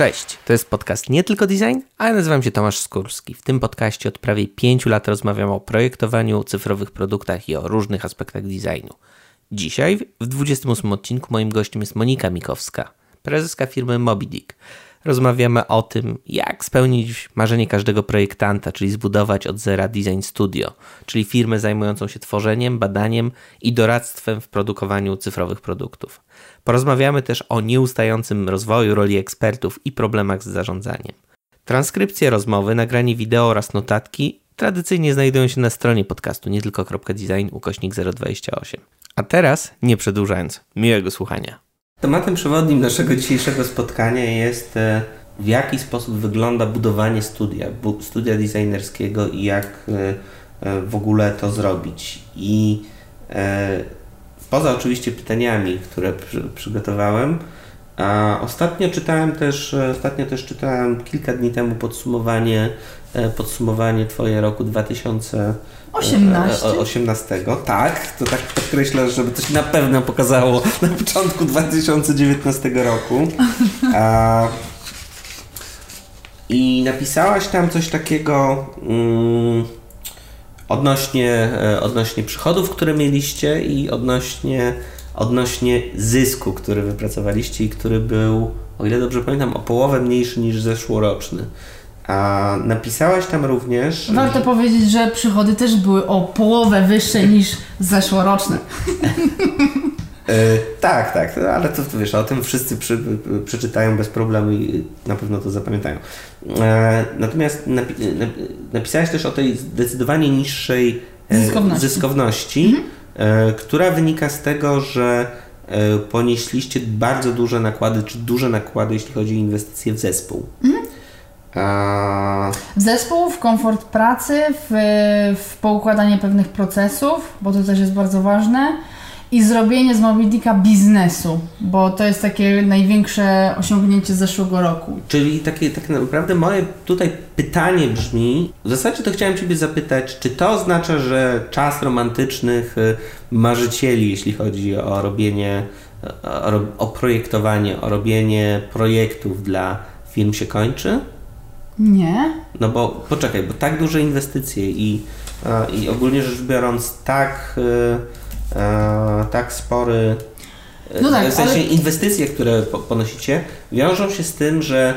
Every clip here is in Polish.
Cześć, to jest podcast Nie Tylko Design, a ja nazywam się Tomasz Skórski. W tym podcaście od prawie 5 lat rozmawiam o projektowaniu, cyfrowych produktach i o różnych aspektach designu. Dzisiaj, w 28 odcinku, moim gościem jest Monika Mikowska, prezeska firmy MobiDick. Rozmawiamy o tym, jak spełnić marzenie każdego projektanta, czyli zbudować od zera design studio, czyli firmę zajmującą się tworzeniem, badaniem i doradztwem w produkowaniu cyfrowych produktów. Porozmawiamy też o nieustającym rozwoju roli ekspertów i problemach z zarządzaniem. Transkrypcje rozmowy, nagranie wideo oraz notatki tradycyjnie znajdują się na stronie podcastu nie tylko.design ukośnik 028. A teraz, nie przedłużając, miłego słuchania. Tematem przewodnim naszego dzisiejszego spotkania jest e, w jaki sposób wygląda budowanie studia, studia designerskiego i jak e, e, w ogóle to zrobić. I poza oczywiście pytaniami, które przy, przygotowałem, a ostatnio czytałem też, ostatnio też czytałem kilka dni temu podsumowanie, podsumowanie Twoje roku 2018. 18. Tak, to tak podkreślę, żeby coś na pewno pokazało na początku 2019 roku. A, I napisałaś tam coś takiego. Mm, odnośnie, e, odnośnie przychodów, które mieliście i odnośnie, odnośnie zysku, który wypracowaliście i który był, o ile dobrze pamiętam, o połowę mniejszy niż zeszłoroczny. A napisałaś tam również. Warto że... powiedzieć, że przychody też były o połowę wyższe niż zeszłoroczne. E, tak, tak, ale to, to wiesz, o tym wszyscy przy, przeczytają bez problemu i na pewno to zapamiętają. E, natomiast napi napisałeś też o tej zdecydowanie niższej e, zyskowności, zyskowności mhm. która wynika z tego, że ponieśliście bardzo duże nakłady, czy duże nakłady, jeśli chodzi o inwestycje w zespół. Mhm. A... W zespół, w komfort pracy, w, w poukładanie pewnych procesów, bo to też jest bardzo ważne i zrobienie z Mobidika biznesu, bo to jest takie największe osiągnięcie zeszłego roku. Czyli takie, tak naprawdę moje tutaj pytanie brzmi, w zasadzie to chciałem Ciebie zapytać, czy to oznacza, że czas romantycznych y, marzycieli, jeśli chodzi o robienie, o, o projektowanie, o robienie projektów dla firm się kończy? Nie. No bo poczekaj, bo tak duże inwestycje i, i ogólnie rzecz biorąc tak, e, tak spory no tak, w sensie ale... inwestycje, które ponosicie, wiążą się z tym, że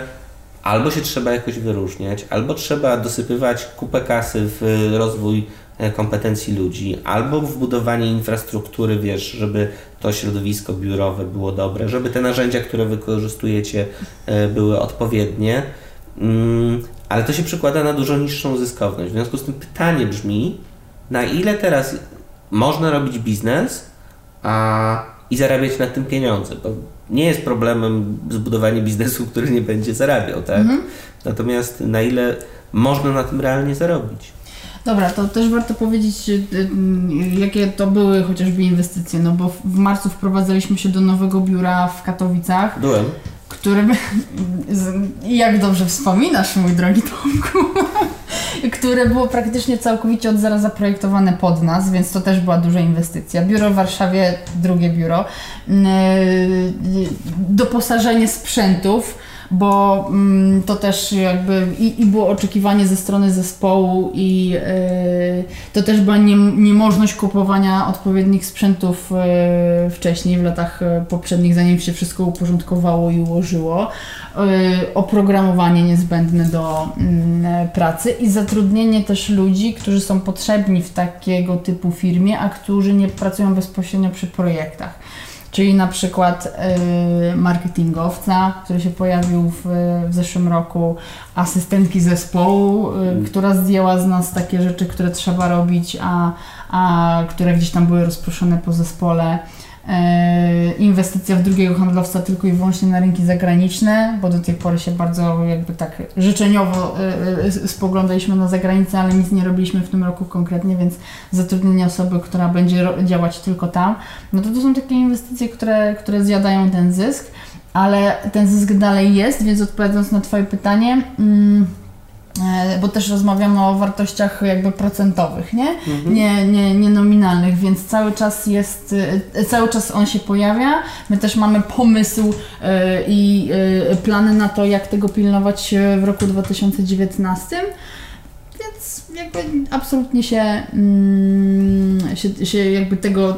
albo się trzeba jakoś wyróżniać, albo trzeba dosypywać kupę kasy w rozwój e, kompetencji ludzi, albo w budowanie infrastruktury, wiesz, żeby to środowisko biurowe było dobre, żeby te narzędzia, które wykorzystujecie, e, były odpowiednie. Mm, ale to się przekłada na dużo niższą zyskowność. W związku z tym pytanie brzmi, na ile teraz można robić biznes a, i zarabiać na tym pieniądze? Bo nie jest problemem zbudowanie biznesu, który nie będzie zarabiał, tak? Mhm. Natomiast na ile można na tym realnie zarobić? Dobra, to też warto powiedzieć, y, y, jakie to były chociażby inwestycje, no bo w marcu wprowadzaliśmy się do nowego biura w Katowicach. Byłem którym, jak dobrze wspominasz, mój drogi Tomku, które było praktycznie całkowicie od zera zaprojektowane pod nas, więc to też była duża inwestycja. Biuro w Warszawie, drugie biuro, mm, doposażenie sprzętów, bo mm, to też jakby i, i, było oczekiwanie ze strony zespołu i yy, to też była nie, niemożność kupowania odpowiednich sprzętów yy, wcześniej, w latach e, poprzednich, zanim się wszystko uporządkowało i ułożyło. Oprogramowanie niezbędne do mm, pracy i zatrudnienie też ludzi, którzy są potrzebni w takiego typu firmie, a którzy nie pracują bezpośrednio przy projektach czyli na przykład y, marketingowca, który się pojawił w, w zeszłym roku, asystentki zespołu, y, mm. która zdjęła z nas takie rzeczy, które trzeba robić, a, a które gdzieś tam były rozproszone po zespole. E, inwestycja w drugiego handlowca tylko i wyłącznie na rynki zagraniczne, bo do tej pory się bardzo jakby tak życzeniowo e, e, spoglądaliśmy na zagranicę, ale nic nie robiliśmy w tym roku konkretnie, więc zatrudnienie osoby, która będzie działać tylko tam, no to to są takie inwestycje, które, które zjadają ten zysk, ale ten zysk dalej jest, więc odpowiadając na Twoje pytanie, mm, bo też rozmawiamy o wartościach jakby procentowych, nie? Mhm. nie? Nie, nie nominalnych, więc cały czas jest, e, cały czas on się pojawia. My też mamy pomysł e, i plany na to, jak tego pilnować w roku 2019 jakby absolutnie się, mm, się, się jakby tego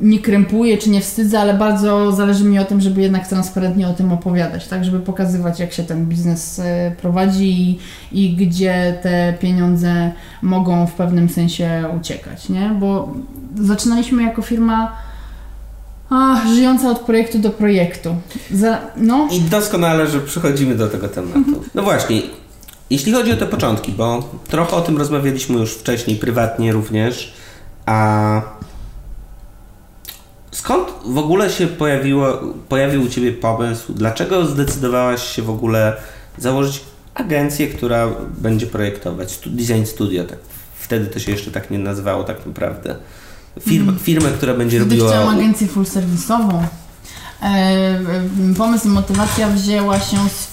nie krępuję czy nie wstydzę, ale bardzo zależy mi o tym, żeby jednak transparentnie o tym opowiadać, tak, żeby pokazywać jak się ten biznes e, prowadzi i, i gdzie te pieniądze mogą w pewnym sensie uciekać, nie? Bo zaczynaliśmy jako firma a, żyjąca od projektu do projektu. Za, no. I doskonale, że przychodzimy do tego tematu. No właśnie, jeśli chodzi o te początki, bo trochę o tym rozmawialiśmy już wcześniej, prywatnie również, a skąd w ogóle się pojawiło, pojawił u Ciebie pomysł? Dlaczego zdecydowałaś się w ogóle założyć agencję, która będzie projektować design studio? Tak, wtedy to się jeszcze tak nie nazywało tak naprawdę. Firm, mm. Firmę, która będzie wtedy robiła... chciałam agencję full serwisową. E, pomysł i motywacja wzięła się z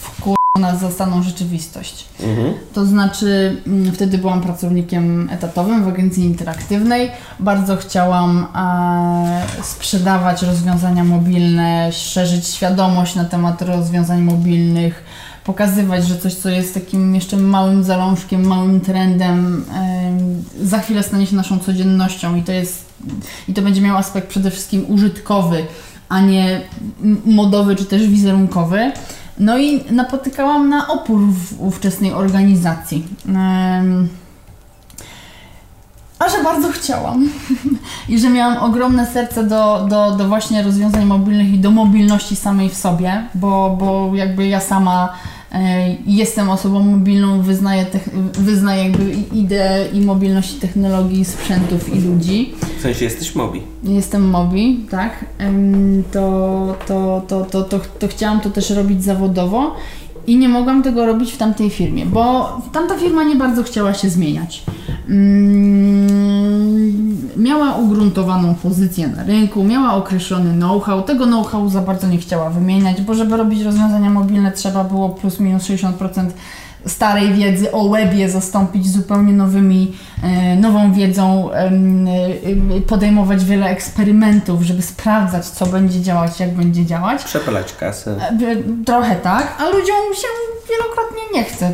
nas zastaną rzeczywistość. Mhm. To znaczy, mm, wtedy byłam pracownikiem etatowym w agencji interaktywnej. Bardzo chciałam e, sprzedawać rozwiązania mobilne, szerzyć świadomość na temat rozwiązań mobilnych, pokazywać, że coś, co jest takim jeszcze małym zalążkiem, małym trendem, e, za chwilę stanie się naszą codziennością i to jest i to będzie miał aspekt przede wszystkim użytkowy, a nie modowy czy też wizerunkowy. No i napotykałam na opór w ówczesnej organizacji. A że bardzo chciałam i że miałam ogromne serce do, do, do właśnie rozwiązań mobilnych i do mobilności samej w sobie, bo, bo jakby ja sama jestem osobą mobilną, wyznaję, wyznaję jakby ideę i mobilności technologii, sprzętów i ludzi. W sensie jesteś mobi? Jestem mobi, tak. To, to, to, to, to, to chciałam to też robić zawodowo i nie mogłam tego robić w tamtej firmie, bo tamta firma nie bardzo chciała się zmieniać. Mm, miała ugruntowaną pozycję na rynku, miała określony know-how. Tego know-how za bardzo nie chciała wymieniać, bo żeby robić rozwiązania mobilne trzeba było plus minus 60% starej wiedzy o webie zastąpić zupełnie nowymi, e, nową wiedzą, e, podejmować wiele eksperymentów, żeby sprawdzać, co będzie działać, jak będzie działać. Przepalać kasę. E, trochę tak, a ludziom się wielokrotnie nie chce.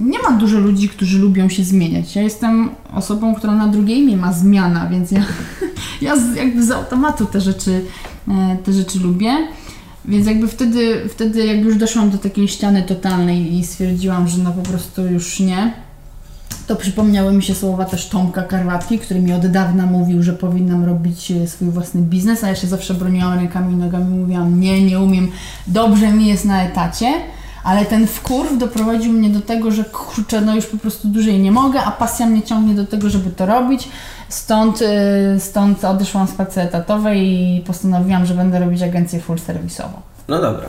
Nie ma dużo ludzi, którzy lubią się zmieniać. Ja jestem osobą, która na drugie imię ma zmiana, więc ja, ja jakby z automatu te rzeczy, te rzeczy lubię. Więc jakby wtedy, wtedy jak już doszłam do takiej ściany totalnej i stwierdziłam, że no po prostu już nie, to przypomniały mi się słowa też Tomka Karwatki, który mi od dawna mówił, że powinnam robić e, swój własny biznes, a ja się zawsze broniłam rękami i nogami, mówiłam nie, nie umiem, dobrze mi jest na etacie, ale ten wkurw doprowadził mnie do tego, że kurczę, no już po prostu dłużej nie mogę, a pasja mnie ciągnie do tego, żeby to robić. Stąd, y, stąd odeszłam z pracy etatowej i postanowiłam, że będę robić agencję full serwisową. No dobra.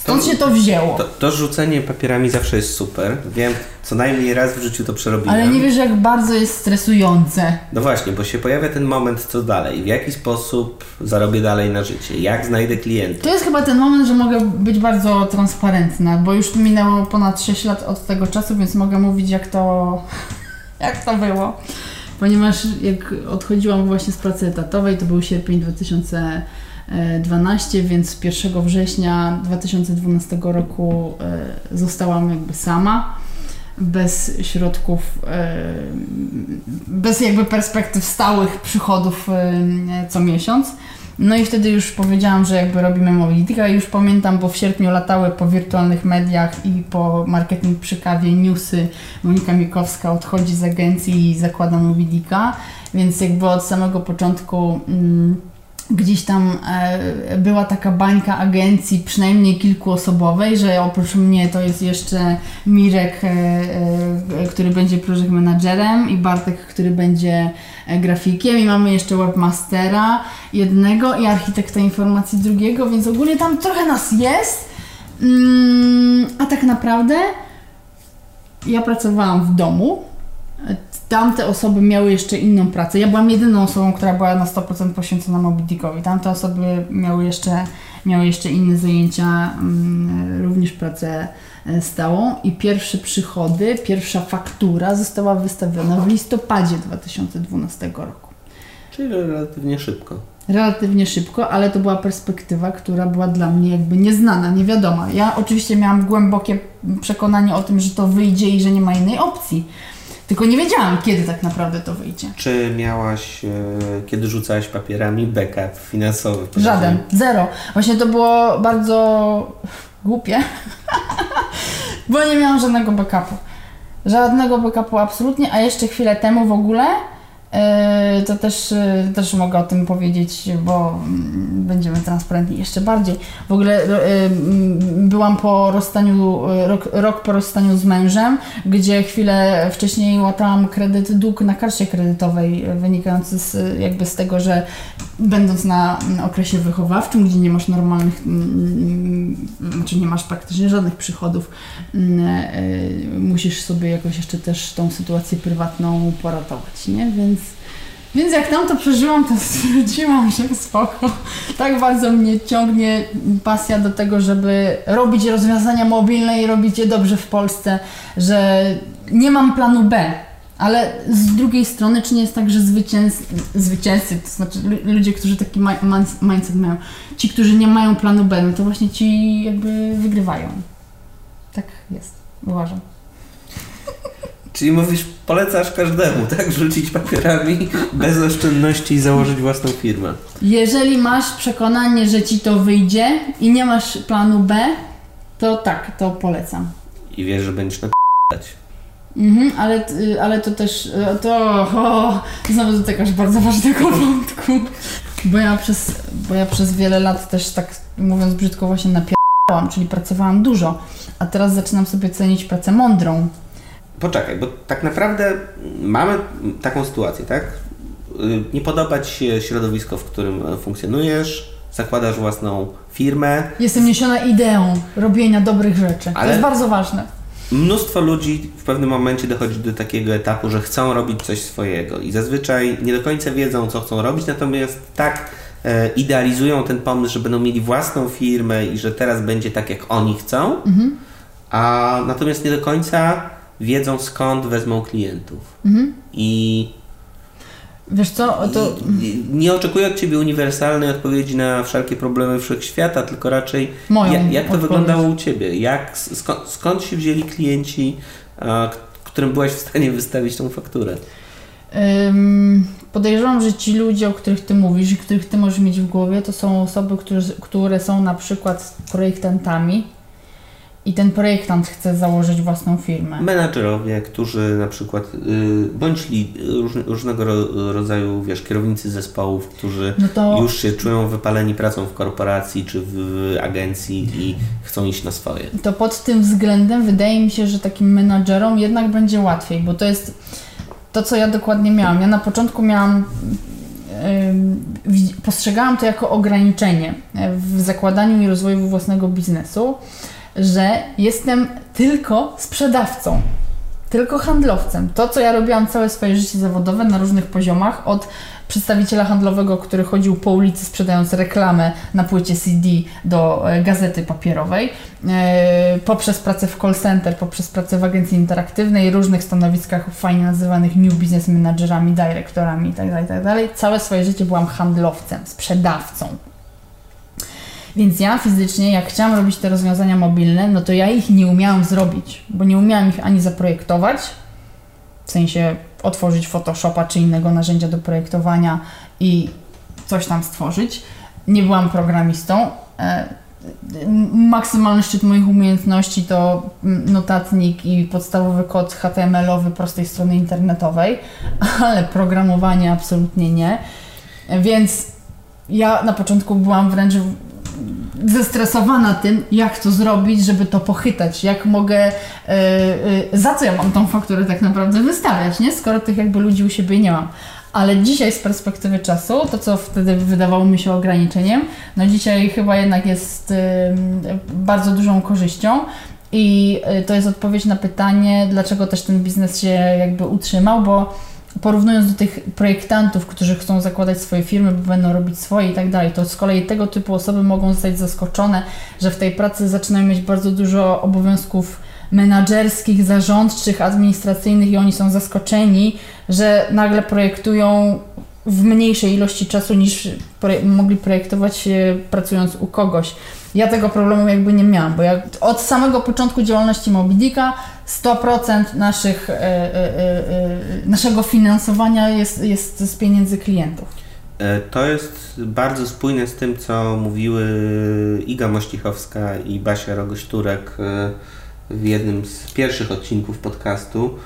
Stąd się to wzięło. To, to rzucenie papierami zawsze jest super. Wiem, co najmniej raz w życiu to przerobiłem. Ale nie wiesz, jak bardzo jest stresujące. No właśnie, bo się pojawia ten moment, co dalej. W jaki sposób zarobię dalej na życie? Jak znajdę klientów? To jest chyba ten moment, że mogę być bardzo transparentna, bo już minęło ponad 6 lat od tego czasu, więc mogę mówić, jak to, jak to było ponieważ jak odchodziłam właśnie z pracy etatowej, to był sierpień 2012, więc 1 września 2012 roku e, zostałam jakby sama, bez środków, e, bez jakby perspektyw stałych przychodów e, co miesiąc. No i wtedy już powiedziałam, że jakby robimy Mobilitika i już pamiętam, bo w sierpniu latały po wirtualnych mediach i po marketing przy kawie newsy. Monika Mikowska odchodzi z agencji i zakłada Mobilitika, więc jakby od samego początku mm, gdzieś tam e, była taka bańka agencji, przynajmniej kilkuosobowej, że oprócz mnie to jest jeszcze Mirek, e, e, który będzie project managerem i Bartek, który będzie grafikiem. I mamy jeszcze webmastera jednego i architekta informacji drugiego, więc ogólnie tam trochę nas jest, mm, a tak naprawdę ja pracowałam w domu, tamte osoby miały jeszcze inną pracę. Ja byłam jedyną osobą, która była na 100% poświęcona Moby Dickowi. Tamte osoby miały jeszcze, miały jeszcze inne zajęcia, mm, również pracę e, stałą i pierwsze przychody, pierwsza faktura została wystawiona w listopadzie 2012 roku. Czyli relatywnie szybko. Relatywnie szybko, ale to była perspektywa, która była dla mnie jakby nieznana, niewiadoma. Ja oczywiście miałam głębokie przekonanie o tym, że to wyjdzie i że nie ma innej opcji. Tylko nie wiedziałam, kiedy tak naprawdę to wyjdzie. Czy miałaś, e, kiedy rzucałaś papierami, backup finansowy? Żaden, zero. Właśnie to było bardzo głupie, bo nie miałam żadnego backupu. Żadnego backupu absolutnie, a jeszcze chwilę temu w ogóle to też, yy, też mogę o tym powiedzieć, bo mm, będziemy transparentni jeszcze bardziej. W ogóle yy, byłam po rozstaniu, rok, rok po rozstaniu z mężem, gdzie chwilę wcześniej łatałam kredyt dług na karcie kredytowej, wynikający z, jakby z tego, że będąc na okresie wychowawczym, gdzie nie masz normalnych, znaczy nie masz praktycznie żadnych przychodów, musisz sobie jakoś jeszcze też tą sytuację prywatną poratować, nie? Więc więc jak tam to przeżyłam, to stwierdziłam, że spoko. Tak bardzo mnie ciągnie pasja do tego, żeby robić rozwiązania mobilne i robić je dobrze w Polsce, że nie mam planu B. Ale z drugiej strony, czy nie jest tak, że zwycięzcy, zwycięzcy to znaczy ludzie, którzy taki mindset mają, ci, którzy nie mają planu B, no to właśnie ci jakby wygrywają. Tak jest, uważam. Czyli mówisz, polecasz każdemu, tak? Rzucić papierami bez oszczędności i założyć własną firmę. Jeżeli masz przekonanie, że ci to wyjdzie i nie masz planu B, to tak, to polecam. I wiesz, że będziesz na Mhm, ale, ale to też, to o, znowu dotykasz bardzo ważnego wątku. Bo ja, przez, bo ja przez wiele lat też tak mówiąc brzydko właśnie napierdałam, czyli pracowałam dużo, a teraz zaczynam sobie cenić pracę mądrą poczekaj, bo tak naprawdę mamy taką sytuację, tak? Y, nie podoba Ci się środowisko, w którym funkcjonujesz, zakładasz własną firmę. Jestem niesiona ideą robienia dobrych rzeczy. to jest bardzo ważne. Mnóstwo ludzi w pewnym momencie dochodzi do takiego etapu, że chcą robić coś swojego i zazwyczaj nie do końca wiedzą, co chcą robić, natomiast tak e, idealizują ten pomysł, że będą mieli własną firmę i że teraz będzie tak, jak oni chcą, mhm. a natomiast nie do końca wiedzą skąd wezmą klientów. Mhm. I Wiesz co, to... Nie oczekuję od Ciebie uniwersalnej odpowiedzi na wszelkie problemy wszechświata, tylko raczej Moją jak, jak to wyglądało u Ciebie? Jak, skąd, skąd się wzięli klienci, a, którym byłaś w stanie wystawić tą fakturę? Um, podejrzewam, że ci ludzie, o których Ty mówisz i których Ty możesz mieć w głowie, to są osoby, które, które są na przykład projektantami, i ten projektant chce założyć własną firmę. Menadżerowie, którzy na przykład, yy, bądź różnego rodzaju, wiesz, kierownicy zespołów, którzy no to... już się czują wypaleni pracą w korporacji czy w agencji i chcą iść na swoje. To pod tym względem wydaje mi się, że takim menadżerom jednak będzie łatwiej, bo to jest to, co ja dokładnie miałam. Ja na początku miałam postrzegałam to jako ograniczenie w zakładaniu i rozwoju własnego biznesu, że jestem tylko sprzedawcą, tylko handlowcem. To, co ja robiłam całe swoje życie zawodowe na różnych poziomach, od przedstawiciela handlowego, który chodził po ulicy sprzedając reklamę na płycie CD do e, gazety papierowej, e, poprzez pracę w call center, poprzez pracę w agencji interaktywnej, różnych stanowiskach fajnie nazywanych new business managerami, dyrektorami itd., tak itd. Tak całe swoje życie byłam handlowcem, sprzedawcą. Więc ja fizycznie, jak chciałam robić te rozwiązania mobilne, no to ja ich nie umiałam zrobić, bo nie umiałam ich ani zaprojektować, w sensie otworzyć Photoshopa czy innego narzędzia do projektowania i coś tam stworzyć. Nie byłam programistą. E, maksymalny szczyt moich umiejętności to notatnik i podstawowy kod HTML-owy prostej strony internetowej, ale programowanie absolutnie nie. Więc ja na początku byłam wręcz zestresowana tym, jak to zrobić, żeby to pochytać, jak mogę, yy, yy, za co ja mam tą fakturę tak naprawdę wystawiać, nie? Skoro tych jakby ludzi u siebie nie mam. Ale dzisiaj z perspektywy czasu, to co wtedy wydawało mi się ograniczeniem, no dzisiaj chyba jednak jest yy, bardzo dużą korzyścią. I to jest odpowiedź na pytanie, dlaczego też ten biznes się jakby utrzymał, bo porównując do tych projektantów, którzy chcą zakładać swoje firmy, bo będą robić swoje i tak dalej, to z kolei tego typu osoby mogą zostać zaskoczone, że w tej pracy zaczynają mieć bardzo dużo obowiązków menadżerskich, zarządczych, administracyjnych i oni są zaskoczeni, że nagle projektują w mniejszej ilości czasu niż mogli projektować pracując u kogoś. Ja tego problemu jakby nie miałam, bo jak od samego początku działalności Mobidika 100% naszych, e, e, e, naszego finansowania jest, jest z pieniędzy klientów. To jest bardzo spójne z tym, co mówiły Iga Mościchowska i Basia Rogoś-Turek w jednym z pierwszych odcinków podcastu.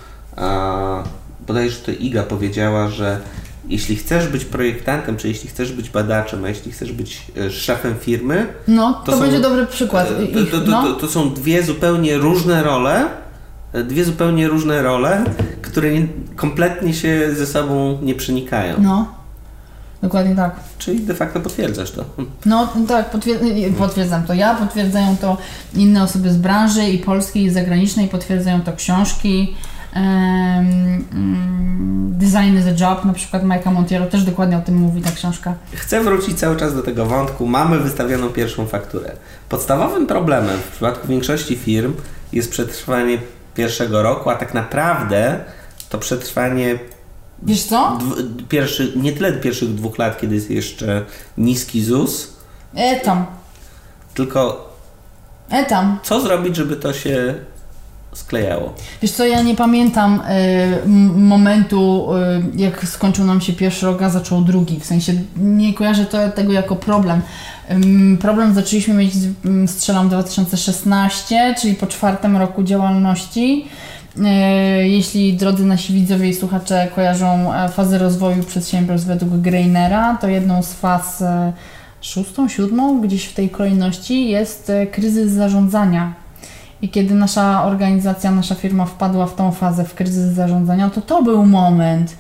Bodajże to Iga powiedziała, że jeśli chcesz być projektantem, czy jeśli chcesz być badaczem, a jeśli chcesz być szefem firmy, no to, to są, będzie dobry przykład. Ich, to, to, no. to, są dwie zupełnie różne role, dwie zupełnie różne role, które nie, kompletnie się ze sobą nie przenikają. No. Dokładnie tak. Czyli de facto potwierdzasz to. No tak, potwierdzam to ja, potwierdzają to inne osoby z branży i polskiej, i zagranicznej, potwierdzają to książki. Um, Design is a Job, na przykład Mike'a Montiero też dokładnie o tym mówi ta książka. Chcę wrócić cały czas do tego wątku. Mamy wystawioną pierwszą fakturę. Podstawowym problemem w przypadku większości firm jest przetrwanie pierwszego roku, a tak naprawdę to przetrwanie Wiesz co? Pierwszy, nie tyle pierwszych dwóch lat, kiedy jest jeszcze niski ZUS. E tam. Tylko. E tam. Co zrobić, żeby to się sklejało? Wiesz co, ja nie pamiętam y, momentu, y, jak skończył nam się pierwszy rok, a zaczął drugi. W sensie nie kojarzę to, tego jako problem. Y, problem zaczęliśmy mieć, strzelam, 2016, czyli po czwartym roku działalności. E, jeśli drodzy nasi widzowie i słuchacze kojarzą e, fazę rozwoju przedsiębiorstw według Greinera, to jedną z faz e, szóstą, siódmą, gdzieś w tej kolejności jest kryzys zarządzania. I kiedy nasza organizacja, nasza firma wpadła w tą fazę, w kryzys zarządzania, to to był moment,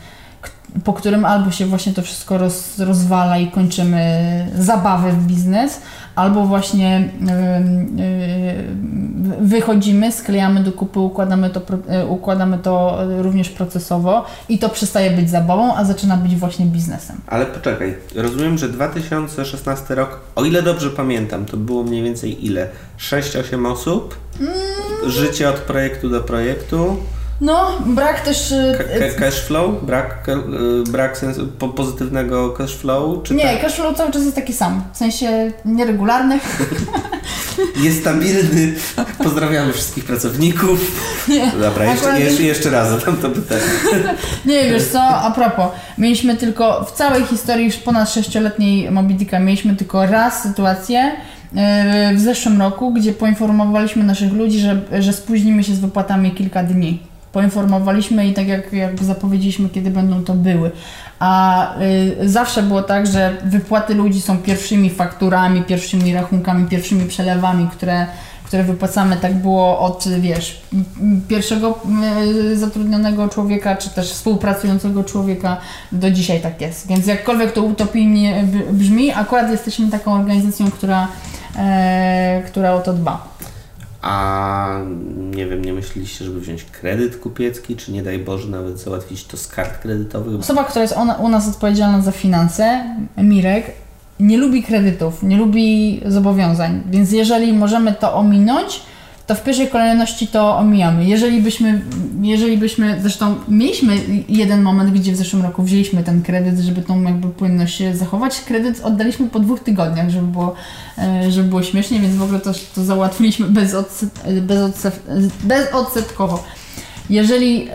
po którym albo się właśnie to wszystko roz, rozwala i kończymy zabawę w biznes, albo właśnie wychodzimy, sklejamy do kupy, układamy to, e, układamy to również procesowo i to przestaje być zabawą, a zaczyna być właśnie biznesem. Ale poczekaj, rozumiem, że 2016 rok, o ile dobrze pamiętam, to było mniej więcej ile? 6-8 osób? Mm. Życie od projektu do projektu? No, brak też... Y, cash flow? Brak, y, brak sensu, pozytywnego cash flow? Czy nie, tak? cash flow cały czas jest taki sam, w sensie nieregularny. jest stabilny. Pozdrawiamy wszystkich pracowników. Nie, Dobra, jeszcze, jeszcze, jeszcze raz zadam to pytanie. nie, wiesz co, a propos, mieliśmy tylko w całej historii ponad sześcioletniej Mobidika mieliśmy tylko raz sytuację, y, w zeszłym roku, gdzie poinformowaliśmy naszych ludzi, że, że spóźnimy się z wypłatami kilka dni poinformowaliśmy i tak jak, jak zapowiedzieliśmy, kiedy będą to były. A y, zawsze było tak, że wypłaty ludzi są pierwszymi fakturami, pierwszymi rachunkami, pierwszymi przelewami, które, które wypłacamy. Tak było od, wiesz, pierwszego y, zatrudnionego człowieka, czy też współpracującego człowieka do dzisiaj tak jest. Więc jakkolwiek to utopijnie brzmi, akurat jesteśmy taką organizacją, która, e, która o to dba. A nie wiem, nie myśleliście, żeby wziąć kredyt kupiecki, czy nie daj Boże nawet załatwić to z kart kredytowych? Osoba, która jest ona, u nas odpowiedzialna za finanse, Mirek, nie lubi kredytów, nie lubi zobowiązań, więc jeżeli możemy to ominąć, to w pierwszej kolejności to omijamy. Jeżeli byśmy, jeżeli byśmy, zresztą mieliśmy jeden moment, gdzie w zeszłym roku wzięliśmy ten kredyt, żeby tą jakby płynność zachować. Kredyt oddaliśmy po dwóch tygodniach, żeby było, e, żeby było śmiesznie, więc w ogóle to, to załatwiliśmy bez, odset, bez, odset, bez odsetkowo. Jeżeli yy,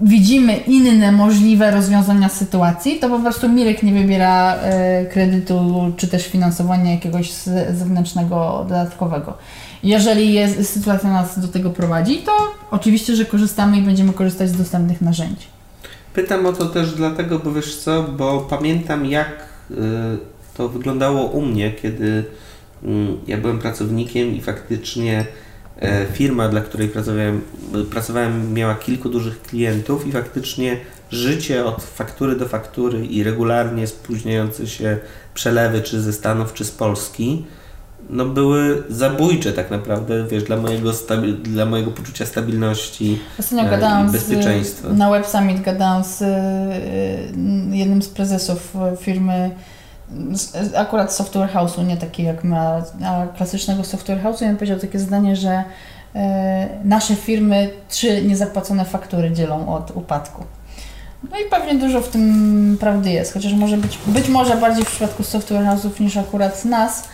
widzimy inne możliwe rozwiązania sytuacji, to po prostu Mirek nie wybiera yy, kredytu czy też finansowania jakiegoś zewnętrznego dodatkowego. Jeżeli jest, sytuacja nas do tego prowadzi, to oczywiście, że korzystamy i będziemy korzystać z dostępnych narzędzi. Pytam o to też dlatego, bo wiesz co, bo pamiętam jak y, to wyglądało u mnie, kiedy y, ja byłem pracownikiem i faktycznie e, firma, dla której pracowałem, pracowałem, miała kilku dużych klientów i faktycznie życie od faktury do faktury i regularnie spóźniające się przelewy czy ze Stanów, czy z Polski no, były zabójcze tak naprawdę, wiesz, dla mojego, stabi- dla mojego poczucia stabilności Ostatnio e, gadałam i bezpieczeństwa. Z, na Web Summit gadałam z y, jednym z prezesów firmy z, akurat software house'u, nie taki jak ma, a klasycznego software house'u i on powiedział takie zdanie, że e, nasze firmy trzy niezapłacone faktury dzielą od upadku. No i pewnie dużo w tym prawdy jest, chociaż może być, być może bardziej w przypadku software house'ów niż akurat nas,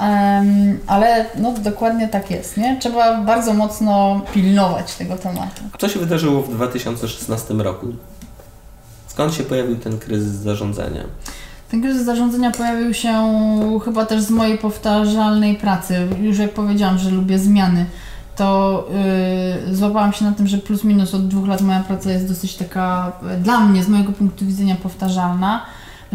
um, ale no dokładnie tak jest, nie? Trzeba bardzo mocno pilnować tego tematu. A co się wydarzyło w 2016 roku? Skąd się pojawił ten kryzys zarządzania? Ten kryzys zarządzania pojawił się chyba też z mojej powtarzalnej pracy. Już jak powiedziałam, że lubię zmiany, to yy, złapałam się na tym, że plus minus od dwóch lat moja praca jest dosyć taka, dla mnie, z mojego punktu widzenia, powtarzalna.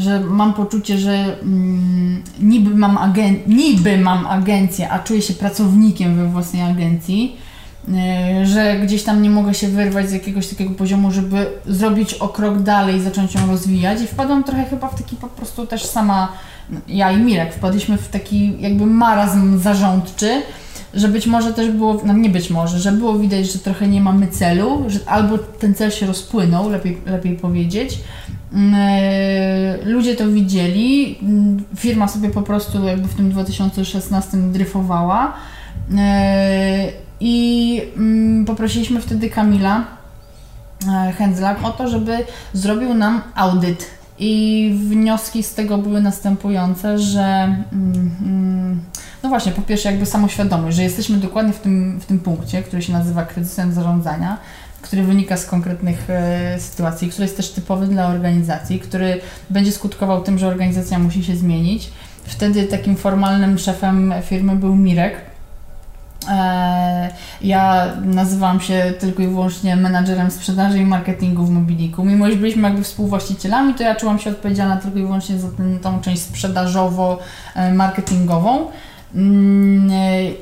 Że mam poczucie, że mm, niby, mam agen- niby mam agencję, a czuję się pracownikiem we własnej agencji Y, że gdzieś tam nie mogę się wyrwać z jakiegoś takiego poziomu, żeby zrobić o krok dalej zacząć ją rozwijać i wpadłam trochę chyba w taki po prostu też sama, ja i Mirek wpadliśmy w taki jakby marazm zarządczy, że być może też było, no nie być może, że było widać, że trochę nie mamy celu, że albo ten cel się rozpłynął, lepiej, lepiej powiedzieć. Yy, ludzie to widzieli, yy, firma sobie po prostu jakby w tym 2016 dryfowała. Yy, i mm, poprosiliśmy wtedy Kamila e, Hędzla o to, żeby zrobił nam audyt. I wnioski z tego były następujące, że mm, mm, no właśnie, po pierwsze jakby samoświadomość, że jesteśmy dokładnie w tym, w tym punkcie, który się nazywa kryzysem zarządzania, który wynika z konkretnych e, sytuacji, który jest też typowy dla organizacji, który będzie skutkował tym, że organizacja musi się zmienić. Wtedy takim formalnym szefem firmy był Mirek, E, ja nazywałam się tylko i wyłącznie menadżerem sprzedaży i marketingu w Mobiliku. Mimo, że byliśmy jakby współwłaścicielami, to ja czułam się odpowiedzialna tylko i wyłącznie za ten, tą część sprzedażowo-marketingową. Mm,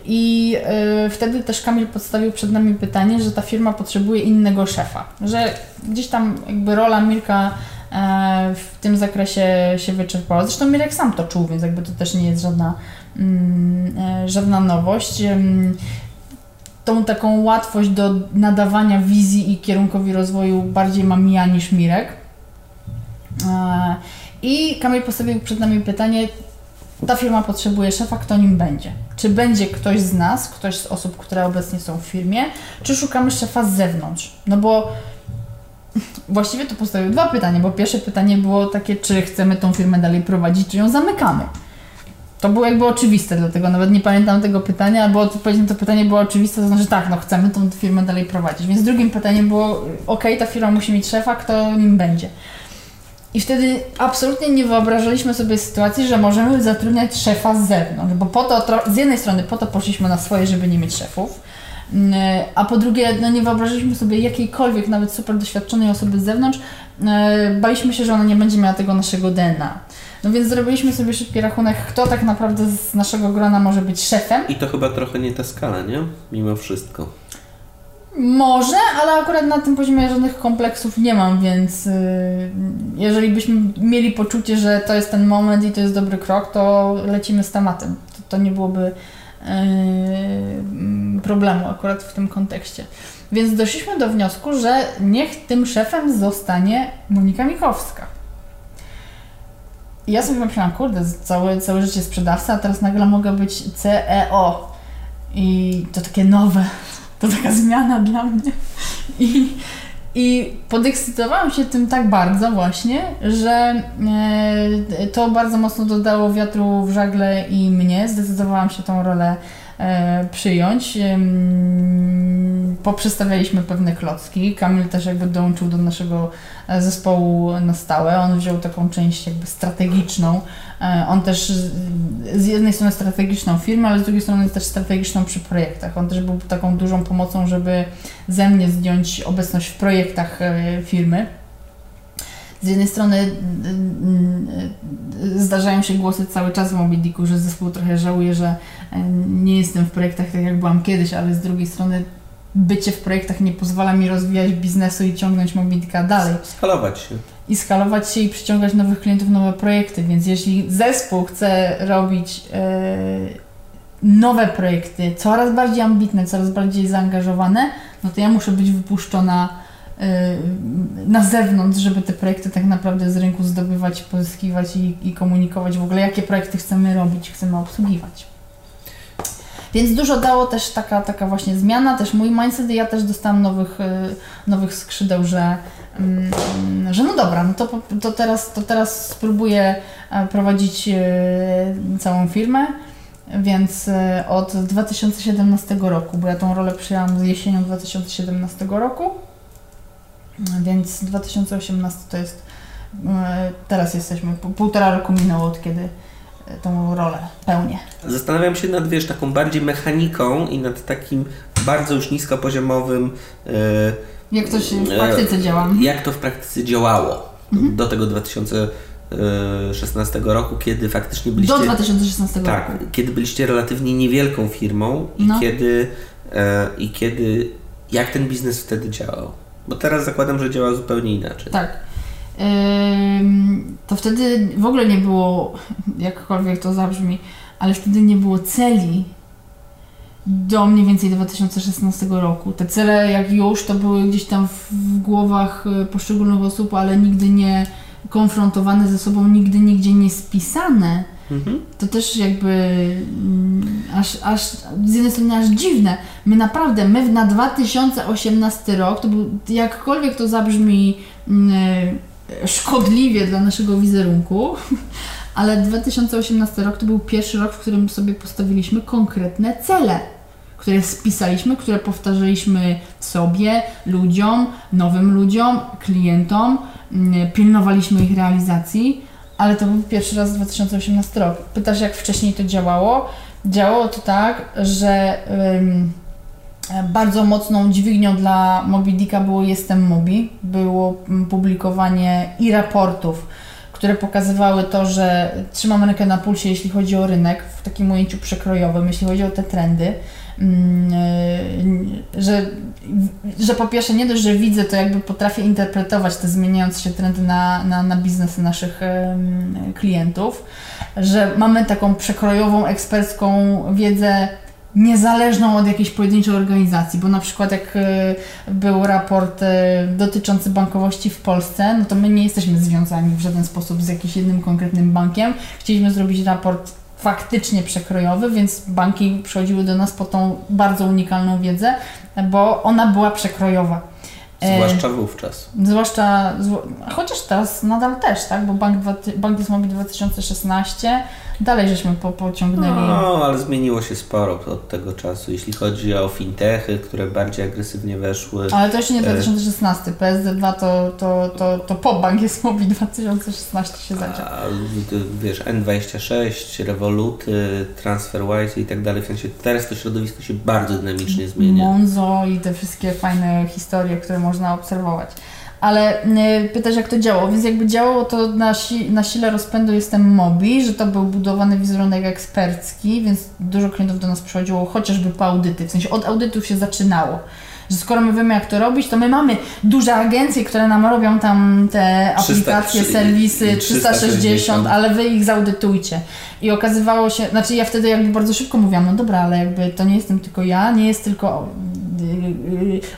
I e, wtedy też Kamil podstawił przed nami pytanie, że ta firma potrzebuje innego szefa, że gdzieś tam jakby rola Mirka e, w tym zakresie się wyczerpała. Zresztą Mirek sam to czuł, więc jakby to też nie jest żadna Mm, e, żadna nowość. Tą taką łatwość do nadawania wizji i kierunkowi rozwoju bardziej mam ja niż Mirek. E, I Kamil postawił przed nami pytanie, ta firma potrzebuje szefa, kto nim będzie? Czy będzie ktoś z nas, ktoś z osób, które obecnie są w firmie, czy szukamy szefa z zewnątrz? No bo właściwie to postawił dwa pytania, bo pierwsze pytanie było takie, czy chcemy tą firmę dalej prowadzić, czy ją zamykamy. To było jakby oczywiste, dlatego nawet nie pamiętam tego pytania, bo odpowiedź na to pytanie było oczywiste, to znaczy tak, no chcemy tą firmę dalej prowadzić. Więc drugim pytaniem było, ok, ta firma musi mieć szefa, kto nim będzie. I wtedy absolutnie nie wyobrażaliśmy sobie sytuacji, że możemy zatrudniać szefa z zewnątrz, bo po to, z jednej strony po to poszliśmy na swoje, żeby nie mieć szefów, mm, a po drugie, no nie wyobrażaliśmy sobie jakiejkolwiek, nawet super doświadczonej osoby z zewnątrz, mm, baliśmy się, że ona nie będzie miała tego naszego DNA. No więc zrobiliśmy sobie szybki rachunek, kto tak naprawdę z naszego grona może być szefem. I to chyba trochę nie ta skala, nie? Mimo wszystko. Może, ale akurat na tym poziomie żadnych kompleksów nie mam, więc yy, jeżeli byśmy mieli poczucie, że to jest ten moment i to jest dobry krok, to lecimy z tematem. To, to nie byłoby yy, problemu akurat w tym kontekście. Więc doszliśmy do wniosku, że niech tym szefem zostanie Monika Mikowska. Ja sobie myślałam, kurde, całe, całe życie sprzedawca, a teraz nagle mogę być CEO. I to takie nowe, to taka zmiana dla mnie. I, i podekscytowałam się tym tak bardzo właśnie, że e, to bardzo mocno dodało wiatru w żagle i mnie. Zdecydowałam się tą rolę przyjąć. E, poprzestawialiśmy pewne klocki. Kamil też jakby dołączył do naszego e, zespołu na stałe. On wziął taką część jakby strategiczną. E, on też z jednej strony strategiczną firmę, ale z drugiej strony też strategiczną przy projektach. On też był taką dużą pomocą, żeby ze mnie zdjąć obecność w projektach firmy. Z jednej strony zdarzają się głosy cały czas w Mobidiku, że zespół trochę żałuje, że nie jestem w projektach tak jak byłam kiedyś, ale z drugiej strony bycie w projektach nie pozwala mi rozwijać biznesu i ciągnąć Mobilitka dalej. Skalować się. I skalować się i przyciągać nowych klientów, nowe projekty, więc jeśli zespół chce robić, yy, nowe projekty, coraz bardziej ambitne, coraz bardziej zaangażowane, no to ja muszę być wypuszczona y, na zewnątrz, żeby te projekty tak naprawdę z rynku zdobywać, pozyskiwać i, i komunikować w ogóle, jakie projekty chcemy robić, chcemy obsługiwać. Więc dużo dało też taka, taka właśnie zmiana, też mój mindset. Ja też dostałam nowych, y, nowych skrzydeł, że, mm, że no dobra, no to, to, teraz, to teraz spróbuję e, prowadzić y, całą firmę, więc y, od 2017 roku, bo ja tą rolę przyjęłam z jesienią 2017 roku, więc 2018 to jest, teraz jesteśmy, półtora roku minęło od kiedy tą rolę pełnię. Zastanawiam się nad, wiesz, taką bardziej mechaniką i nad takim bardzo już niskopoziomowym... Yy, jak to się w praktyce yy, działa? Jak to w praktyce działało mhm. do tego 2016 roku, kiedy faktycznie byliście... Do 2016 tak, roku. kiedy byliście relatywnie niewielką firmą i no. kiedy... Yy, I kiedy... Jak ten biznes wtedy działał? Bo teraz zakładam, że działa zupełnie inaczej. Tak to wtedy w ogóle nie było, jakkolwiek to zabrzmi, ale wtedy nie było celi do mniej więcej 2016 roku. Te cele, jak już, to były gdzieś tam w głowach e, poszczególnych osób, ale nigdy nie konfrontowane ze sobą, nigdy nigdzie nie spisane. Mhm. To też jakby mm, aż, aż z jednej strony aż dziwne. My naprawdę, my na 2018 rok, to był, jakkolwiek to zabrzmi mm, szkodliwie dla naszego wizerunku, ale 2018 rok to był pierwszy rok, w którym sobie postawiliśmy konkretne cele, które spisaliśmy, które powtarzaliśmy sobie, ludziom, nowym ludziom, klientom, mm, pilnowaliśmy ich realizacji, ale to był pierwszy raz 2018 rok. Pytasz, jak wcześniej to działało? Działało to tak, że bardzo mocną dźwignią dla Mobidika było Jestem Mobi. Było publikowanie i raportów, które pokazywały to, że trzymamy rękę na pulsie, jeśli chodzi o rynek, w takim ujęciu przekrojowym, jeśli chodzi o te trendy. Mm, że, że po pierwsze nie dość, że widzę, to jakby potrafię interpretować te zmieniające się trendy na, na, na biznesy naszych klientów, że mamy taką przekrojową, ekspercką wiedzę niezależną od jakiejś pojedynczej organizacji, bo na przykład jak e, był raport e, dotyczący bankowości w Polsce, no to my nie jesteśmy związani w żaden sposób z jakimś jednym konkretnym bankiem. Chcieliśmy zrobić raport faktycznie przekrojowy, więc banki przychodziły do nas po tą bardzo unikalną wiedzę, bo ona była przekrojowa. E, zwłaszcza wówczas. Zwłaszcza, chociaż teraz nadal też, tak? Bo Bank, Bank jest 2016 dalej żeśmy po, pociągnęli. No, ale zmieniło się sporo od tego czasu, jeśli chodzi o fintechy, które bardziej agresywnie weszły. Ale to jeszcze nie 2016. PSD2 to, to, to, to po Bank jest Mobi 2016 się zaczął. A, wiesz, N26, Revoluty, TransferWise i tak dalej. W sensie teraz to środowisko się bardzo dynamicznie zmienia. Monzo i te wszystkie fajne historie, które można obserwować ale y, pytasz jak to działało, więc jakby działało to na, si na sile rozpędu jestem Mobi, że to był budowany wizerunek ekspercki, więc dużo klientów do nas przychodziło chociażby po audyty, w sensie od audytów się zaczynało. Że skoro my wiemy, jak to robić, to my mamy duże agencje, które nam robią tam te aplikacje, 300, serwisy 360, 360, ale wy ich zaudytujcie. I okazywało się, znaczy ja wtedy jakby bardzo szybko mówiłam, no dobra, ale jakby to nie jestem tylko ja, nie jest tylko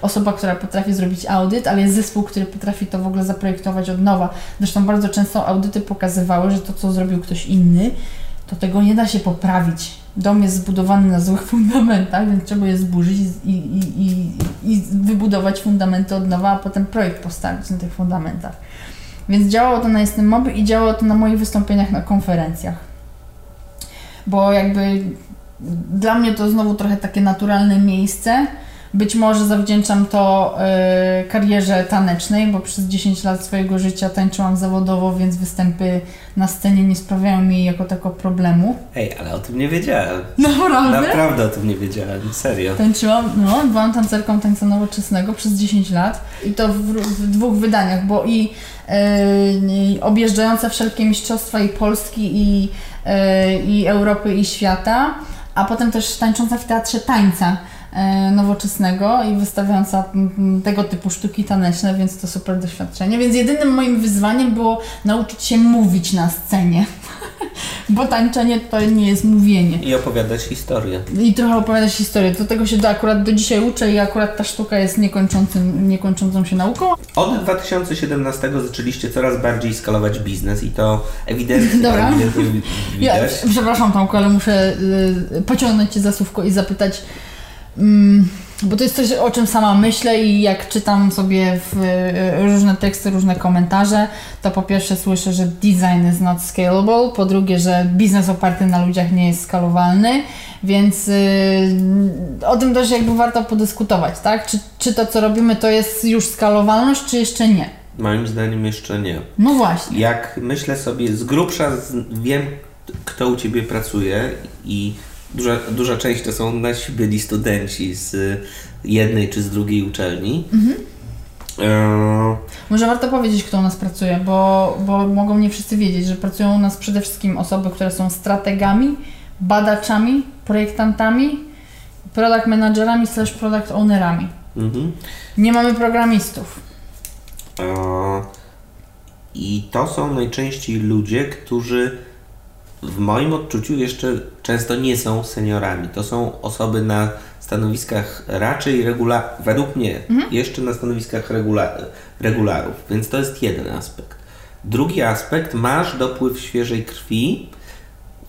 osoba, która potrafi zrobić audyt, ale jest zespół, który potrafi to w ogóle zaprojektować od nowa. Zresztą bardzo często audyty pokazywały, że to, co zrobił ktoś inny, to tego nie da się poprawić dom jest zbudowany na złych fundamentach, więc trzeba je zburzyć i, i, i, i wybudować fundamenty od nowa, a potem projekt postawić na tych fundamentach. Więc działało to na Jestem Moby i działało to na moich wystąpieniach na konferencjach. Bo jakby dla mnie to znowu trochę takie naturalne miejsce, być może zawdzięczam to y, karierze tanecznej, bo przez 10 lat swojego życia tańczyłam zawodowo, więc występy na scenie nie sprawiają mi jako tako problemu. Ej, ale o tym nie wiedziałem. Naprawdę? Naprawdę o tym nie wiedziałem, serio. Tańczyłam, no, byłam tancerką tańca nowoczesnego przez 10 lat i to w, w dwóch wydaniach, bo i y, objeżdżająca wszelkie mistrzostwa i Polski i, y, i Europy i świata, a potem też tańcząca w teatrze tańca nowoczesnego i wystawiająca tego typu sztuki taneczne, więc to super doświadczenie. Więc jedynym moim wyzwaniem było nauczyć się mówić na scenie. bo tańczenie to nie jest mówienie. I opowiadać historię. I trochę opowiadać historię. Do tego się do, akurat do dzisiaj uczę i akurat ta sztuka jest niekończącym, niekończącą się nauką. Od 2017 zaczęliście coraz bardziej skalować biznes i to ewidentnie, Dobra. ewidentnie Ja, widać. przepraszam Tomku, ale muszę y, pociągnąć Cię za słówko i zapytać, bo to jest coś, o czym sama myślę i jak czytam sobie w, y, różne teksty, różne komentarze, to po pierwsze słyszę, że design is not scalable, po drugie, że biznes oparty na ludziach nie jest skalowalny, więc y, o tym też jakby warto podyskutować, tak? Czy, czy to, co robimy, to jest już skalowalność, czy jeszcze nie? Moim zdaniem jeszcze nie. No właśnie. Jak myślę sobie, z grubsza wiem, kto u Ciebie pracuje i duża, duża część to są nasi byli studenci z jednej czy z drugiej uczelni. E, Może warto powiedzieć, kto u nas pracuje, bo, bo mogą nie wszyscy wiedzieć, że pracują u nas przede wszystkim osoby, które są strategami, badaczami, projektantami, product managerami slash product ownerami. mhm. Nie mamy programistów. E, I to są najczęściej ludzie, którzy w moim odczuciu jeszcze często nie są seniorami. To są osoby na stanowiskach raczej regula według mnie jeszcze na stanowiskach regula regularów, więc to jest jeden aspekt. Drugi aspekt, masz dopływ świeżej krwi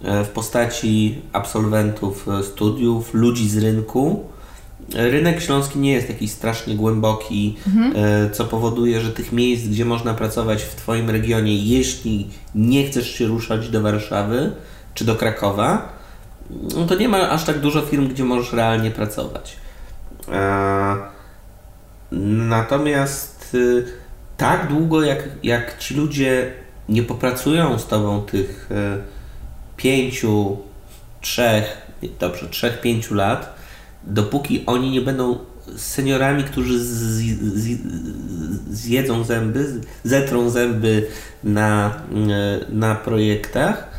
e, w postaci absolwentów e, studiów, ludzi z rynku. Rynek śląski nie jest jakiś strasznie głęboki, e, co powoduje, że tych miejsc, gdzie można pracować w Twoim regionie, jeśli nie chcesz się ruszać do Warszawy czy do Krakowa, no to nie ma aż tak dużo firm, gdzie możesz realnie pracować. E, Natomiast y, tak długo, jak, jak ci ludzie nie popracują z Tobą tych e, pięciu, trzech, dobrze, trzech, pięciu lat, dopóki oni nie będą seniorami, którzy z, z, zjedzą zęby, zetrą zęby na, e, na projektach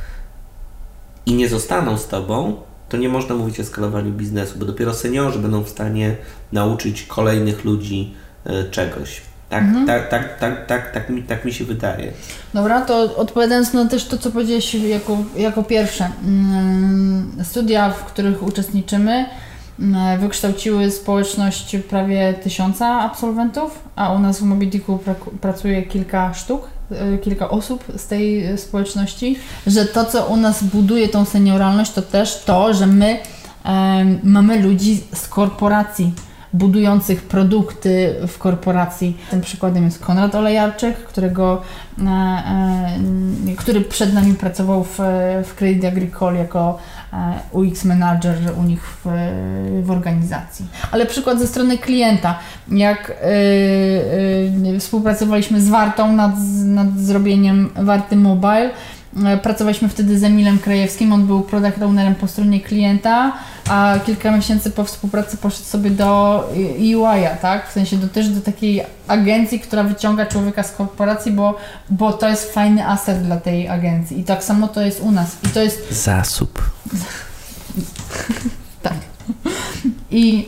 i nie zostaną z Tobą, to nie można mówić o skalowaniu biznesu, bo dopiero seniorzy będą w stanie nauczyć kolejnych ludzi e, czegoś. Tak, tak, tak, tak, tak, tak, mi, tak mi się wydaje. Dobra, to odpowiadając na też to, co powiedziałeś jako, jako pierwsze. Mm, Studia, w których uczestniczymy, mm, wykształciły społeczność prawie tysiąca absolwentów, a u nas w Mobidiku pra- pracuje kilka sztuk, kilka osób z tej y, społeczności, że to, co u nas buduje tą senioralność, to też to, że my em, mamy ludzi z korporacji budujących produkty w korporacji. Tym przykładem jest Konrad Olejarczyk, którego, e, e, który przed nami pracował w, w Credit Agricole jako e, UX manager u nich w, w organizacji. Ale przykład ze strony klienta. Jak e, e, współpracowaliśmy z Wartą nad, nad zrobieniem Warty Mobile, E, Pracowaliśmy wtedy z Emilem Krajewskim, on był product ownerem po stronie klienta, a kilka miesięcy po współpracy poszedł sobie do UI-a, tak? W sensie do, też do takiej agencji, która wyciąga człowieka z korporacji, bo, bo to jest fajny aset dla tej agencji. I tak samo to jest u nas. I to jest Zasób. tak. I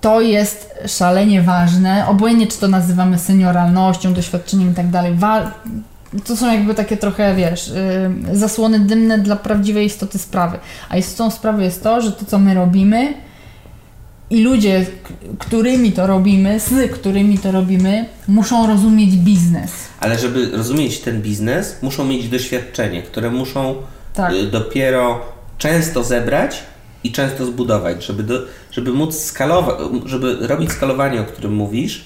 to jest szalenie ważne, obojętnie czy to nazywamy senioralnością, doświadczeniem i tak dalej. Wa- to są jakby takie trochę, wiesz, yy, zasłony dymne dla prawdziwej istoty sprawy. A istotą sprawy jest to, że to, co my robimy i ludzie, którymi to robimy, z którymi to robimy, muszą rozumieć biznes. Ale żeby rozumieć ten biznes, muszą mieć doświadczenie, które muszą Tak. y, dopiero często zebrać i często zbudować, żeby, do, żeby móc skalować, żeby robić skalowanie, o którym mówisz,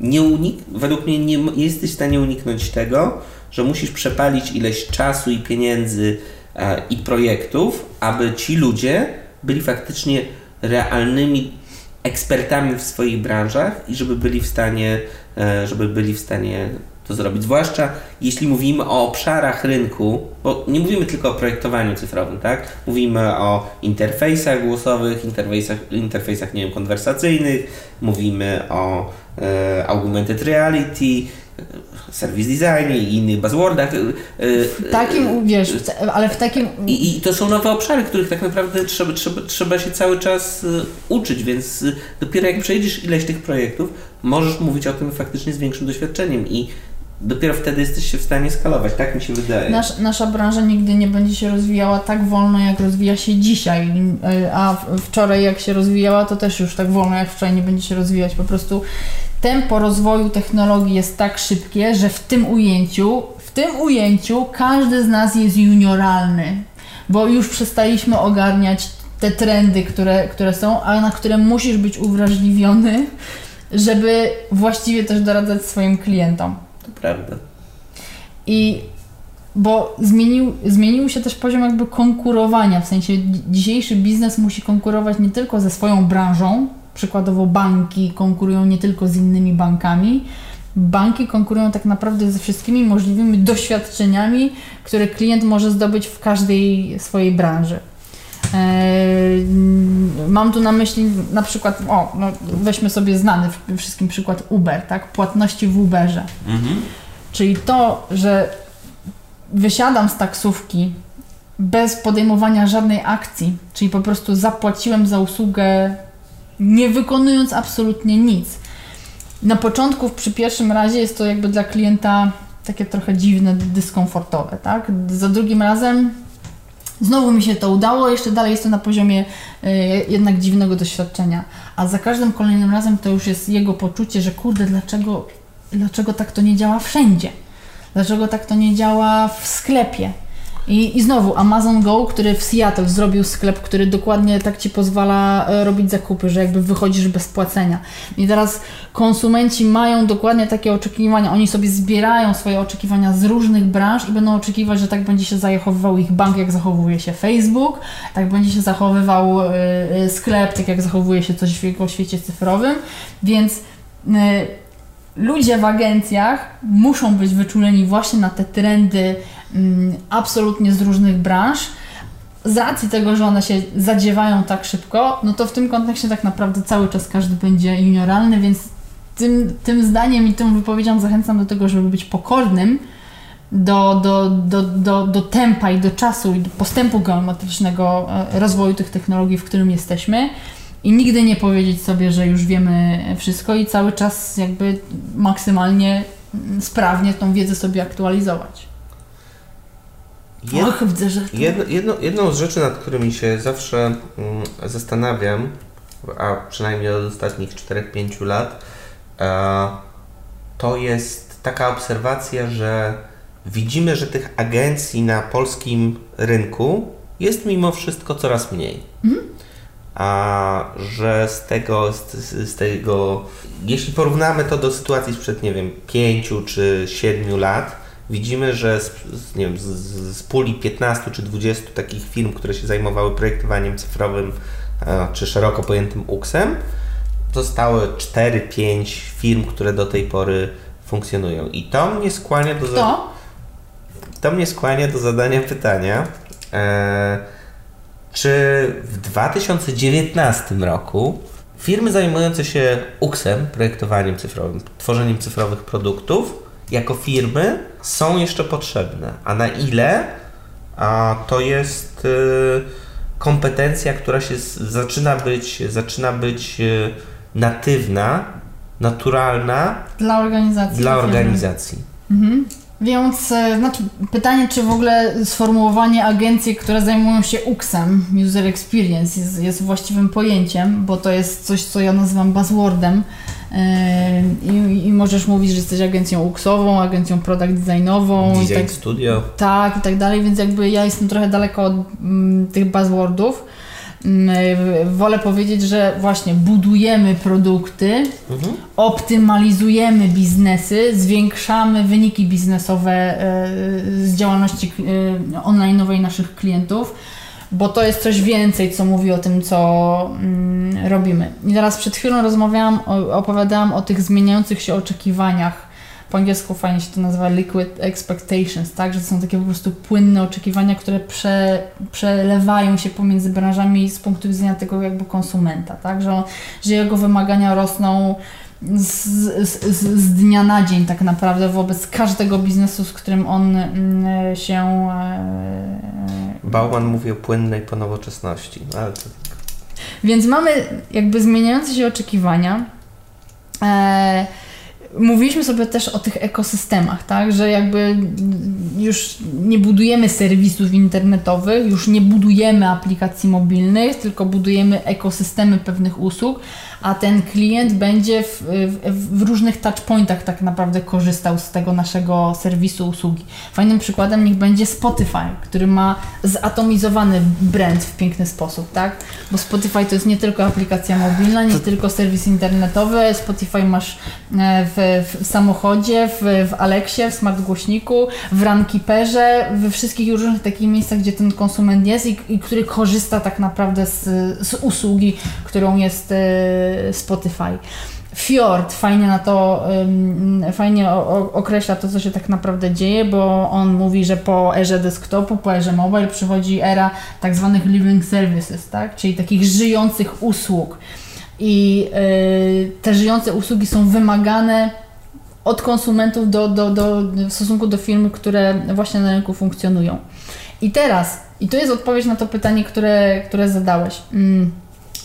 nie unik- według mnie nie, nie jesteś w stanie uniknąć tego, że musisz przepalić ileś czasu i pieniędzy e, i projektów, aby ci ludzie byli faktycznie realnymi ekspertami w swoich branżach i żeby byli w stanie, e, żeby byli w stanie to zrobić. Zwłaszcza jeśli mówimy o obszarach rynku, bo nie mówimy tylko o projektowaniu cyfrowym, tak? Mówimy o interfejsach głosowych, interfejsach, interfejsach nie wiem, konwersacyjnych, mówimy o e, augmented reality, e, service designie i innych buzzwordach. e, e, W takim, wiesz, ale w takim i, I to są nowe obszary, których tak naprawdę trzeba, trzeba, trzeba się cały czas uczyć, więc dopiero jak przejdziesz ileś tych projektów, możesz mówić o tym faktycznie z większym doświadczeniem. I dopiero wtedy jesteś się w stanie skalować, tak mi się wydaje. Nasz, nasza branża nigdy nie będzie się rozwijała tak wolno, jak rozwija się dzisiaj, a wczoraj jak się rozwijała, to też już tak wolno, jak wczoraj nie będzie się rozwijać. Po prostu tempo rozwoju technologii jest tak szybkie, że w tym ujęciu, w tym ujęciu każdy z nas jest junioralny, bo już przestaliśmy ogarniać te trendy, które, które są, a na które musisz być uwrażliwiony, żeby właściwie też doradzać swoim klientom. To prawda. I bo zmienił, zmienił się też poziom jakby konkurowania, w sensie dzisiejszy biznes musi konkurować nie tylko ze swoją branżą, przykładowo banki konkurują nie tylko z innymi bankami, banki konkurują tak naprawdę ze wszystkimi możliwymi doświadczeniami, które klient może zdobyć w każdej swojej branży. Eee, mam tu na myśli na przykład, o, no weźmy sobie znany wszystkim przykład Uber, tak? Płatności w Uberze. Mhm. Czyli to, że wysiadam z taksówki bez podejmowania żadnej akcji, czyli po prostu zapłaciłem za usługę, nie wykonując absolutnie nic. Na początku, przy pierwszym razie, jest to jakby dla klienta takie trochę dziwne, dyskomfortowe, tak? Za drugim razem Znowu mi się to udało, jeszcze dalej jest to na poziomie y, jednak dziwnego doświadczenia. A za każdym kolejnym razem to już jest jego poczucie, że kurde, dlaczego, dlaczego tak to nie działa wszędzie? Dlaczego tak to nie działa w sklepie? I, I znowu Amazon Go, który w Seattle zrobił sklep, który dokładnie tak ci pozwala e, robić zakupy, że jakby wychodzisz bez płacenia. I teraz konsumenci mają dokładnie takie oczekiwania. Oni sobie zbierają swoje oczekiwania z różnych branż i będą oczekiwać, że tak będzie się zachowywał ich bank, jak zachowuje się Facebook, tak będzie się zachowywał e, e, sklep, tak jak zachowuje się coś w jego świecie cyfrowym. Więc ludzie w agencjach muszą być wyczuleni właśnie na te trendy mm, absolutnie z różnych branż. Z racji tego, że one się zadziewają tak szybko, no to w tym kontekście tak naprawdę cały czas każdy będzie junioralny, więc tym, tym zdaniem i tą wypowiedzią zachęcam do tego, żeby być pokornym do, do, do, do, do tempa i do czasu i do postępu geometrycznego e, rozwoju tych technologii, w którym jesteśmy i nigdy nie powiedzieć sobie, że już wiemy wszystko i cały czas jakby maksymalnie sprawnie tą wiedzę sobie aktualizować. Jed, Och, widzę, że... Jedno, jedno, jedną z rzeczy, nad którymi się zawsze mm, zastanawiam, a przynajmniej od ostatnich 4-5 lat, e, to jest taka obserwacja, że widzimy, że tych agencji na polskim rynku jest mimo wszystko coraz mniej. Mhm a że z tego, z, z, tego, jeśli porównamy to do sytuacji sprzed, nie wiem, 5 czy 7 lat, widzimy, że z, nie wiem, z, z puli 15 czy 20 takich firm, które się zajmowały projektowaniem cyfrowym e, czy szeroko pojętym UX-em, zostały 4-5 firm, które do tej pory funkcjonują. I to mnie skłania do, za... to mnie skłania do zadania pytania. E, czy w 2019 roku firmy zajmujące się UX-em, projektowaniem cyfrowym, tworzeniem cyfrowych produktów, jako firmy są jeszcze potrzebne? A na ile a to jest y, kompetencja, która się zaczyna być, zaczyna być y, natywna, naturalna dla organizacji? Dla organizacji. Mhm. Więc e, znaczy, pytanie, czy w ogóle sformułowanie agencji, które zajmują się UX-em, User Experience, jest, jest właściwym pojęciem, bo to jest coś, co ja nazywam buzzwordem. Yy, I, I, możesz mówić, że jesteś agencją UX-ową, agencją product designową. Design tak, studio. Tak, i tak dalej, więc jakby ja jestem trochę daleko od mm, tych buzzwordów. Mm, wolę powiedzieć, że właśnie budujemy produkty, mhm. optymalizujemy biznesy, zwiększamy wyniki biznesowe e, z działalności online'owej naszych klientów, bo to jest coś więcej, co mówi o tym, co mm, robimy. I teraz przed chwilą rozmawiałam, opowiadałam o tych zmieniających się oczekiwaniach po angielsku fajnie się to nazywa liquid expectations, tak? Że to są takie po prostu płynne oczekiwania, które prze, przelewają się pomiędzy branżami z punktu widzenia tego jakby konsumenta, tak? Że, że jego wymagania rosną z, z, z, dnia na dzień tak naprawdę wobec każdego biznesu, z którym on mm, się... E, Bauman mówi o płynnej ponowoczesności, ale to... Więc mamy jakby zmieniające się oczekiwania. E, mówiliśmy sobie też o tych ekosystemach, tak, że jakby już nie budujemy serwisów internetowych, już nie budujemy aplikacji mobilnych, tylko budujemy ekosystemy pewnych usług, a ten klient będzie w, w, w, różnych touchpointach tak naprawdę korzystał z tego naszego serwisu usługi. Fajnym przykładem niech będzie Spotify, który ma zatomizowany brand w piękny sposób, tak? Bo Spotify to jest nie tylko aplikacja mobilna, nie to... tylko serwis internetowy, Spotify masz e, w, w samochodzie, w, w Alexie, w smart głośniku, w Runkeeperze, we wszystkich różnych takich miejscach, gdzie ten konsument jest i, i który korzysta tak naprawdę z, z usługi, którą jest e, Spotify. Fjord fajnie na to, fajnie określa to, co się tak naprawdę dzieje, bo on mówi, że po erze desktopu, po erze mobile przychodzi era tak zwanych living services, tak? czyli takich żyjących usług. I y, te żyjące usługi są wymagane od konsumentów do, do, do, w stosunku do firm, które właśnie na rynku funkcjonują. I teraz, i to jest odpowiedź na to pytanie, które, które zadałeś. Mm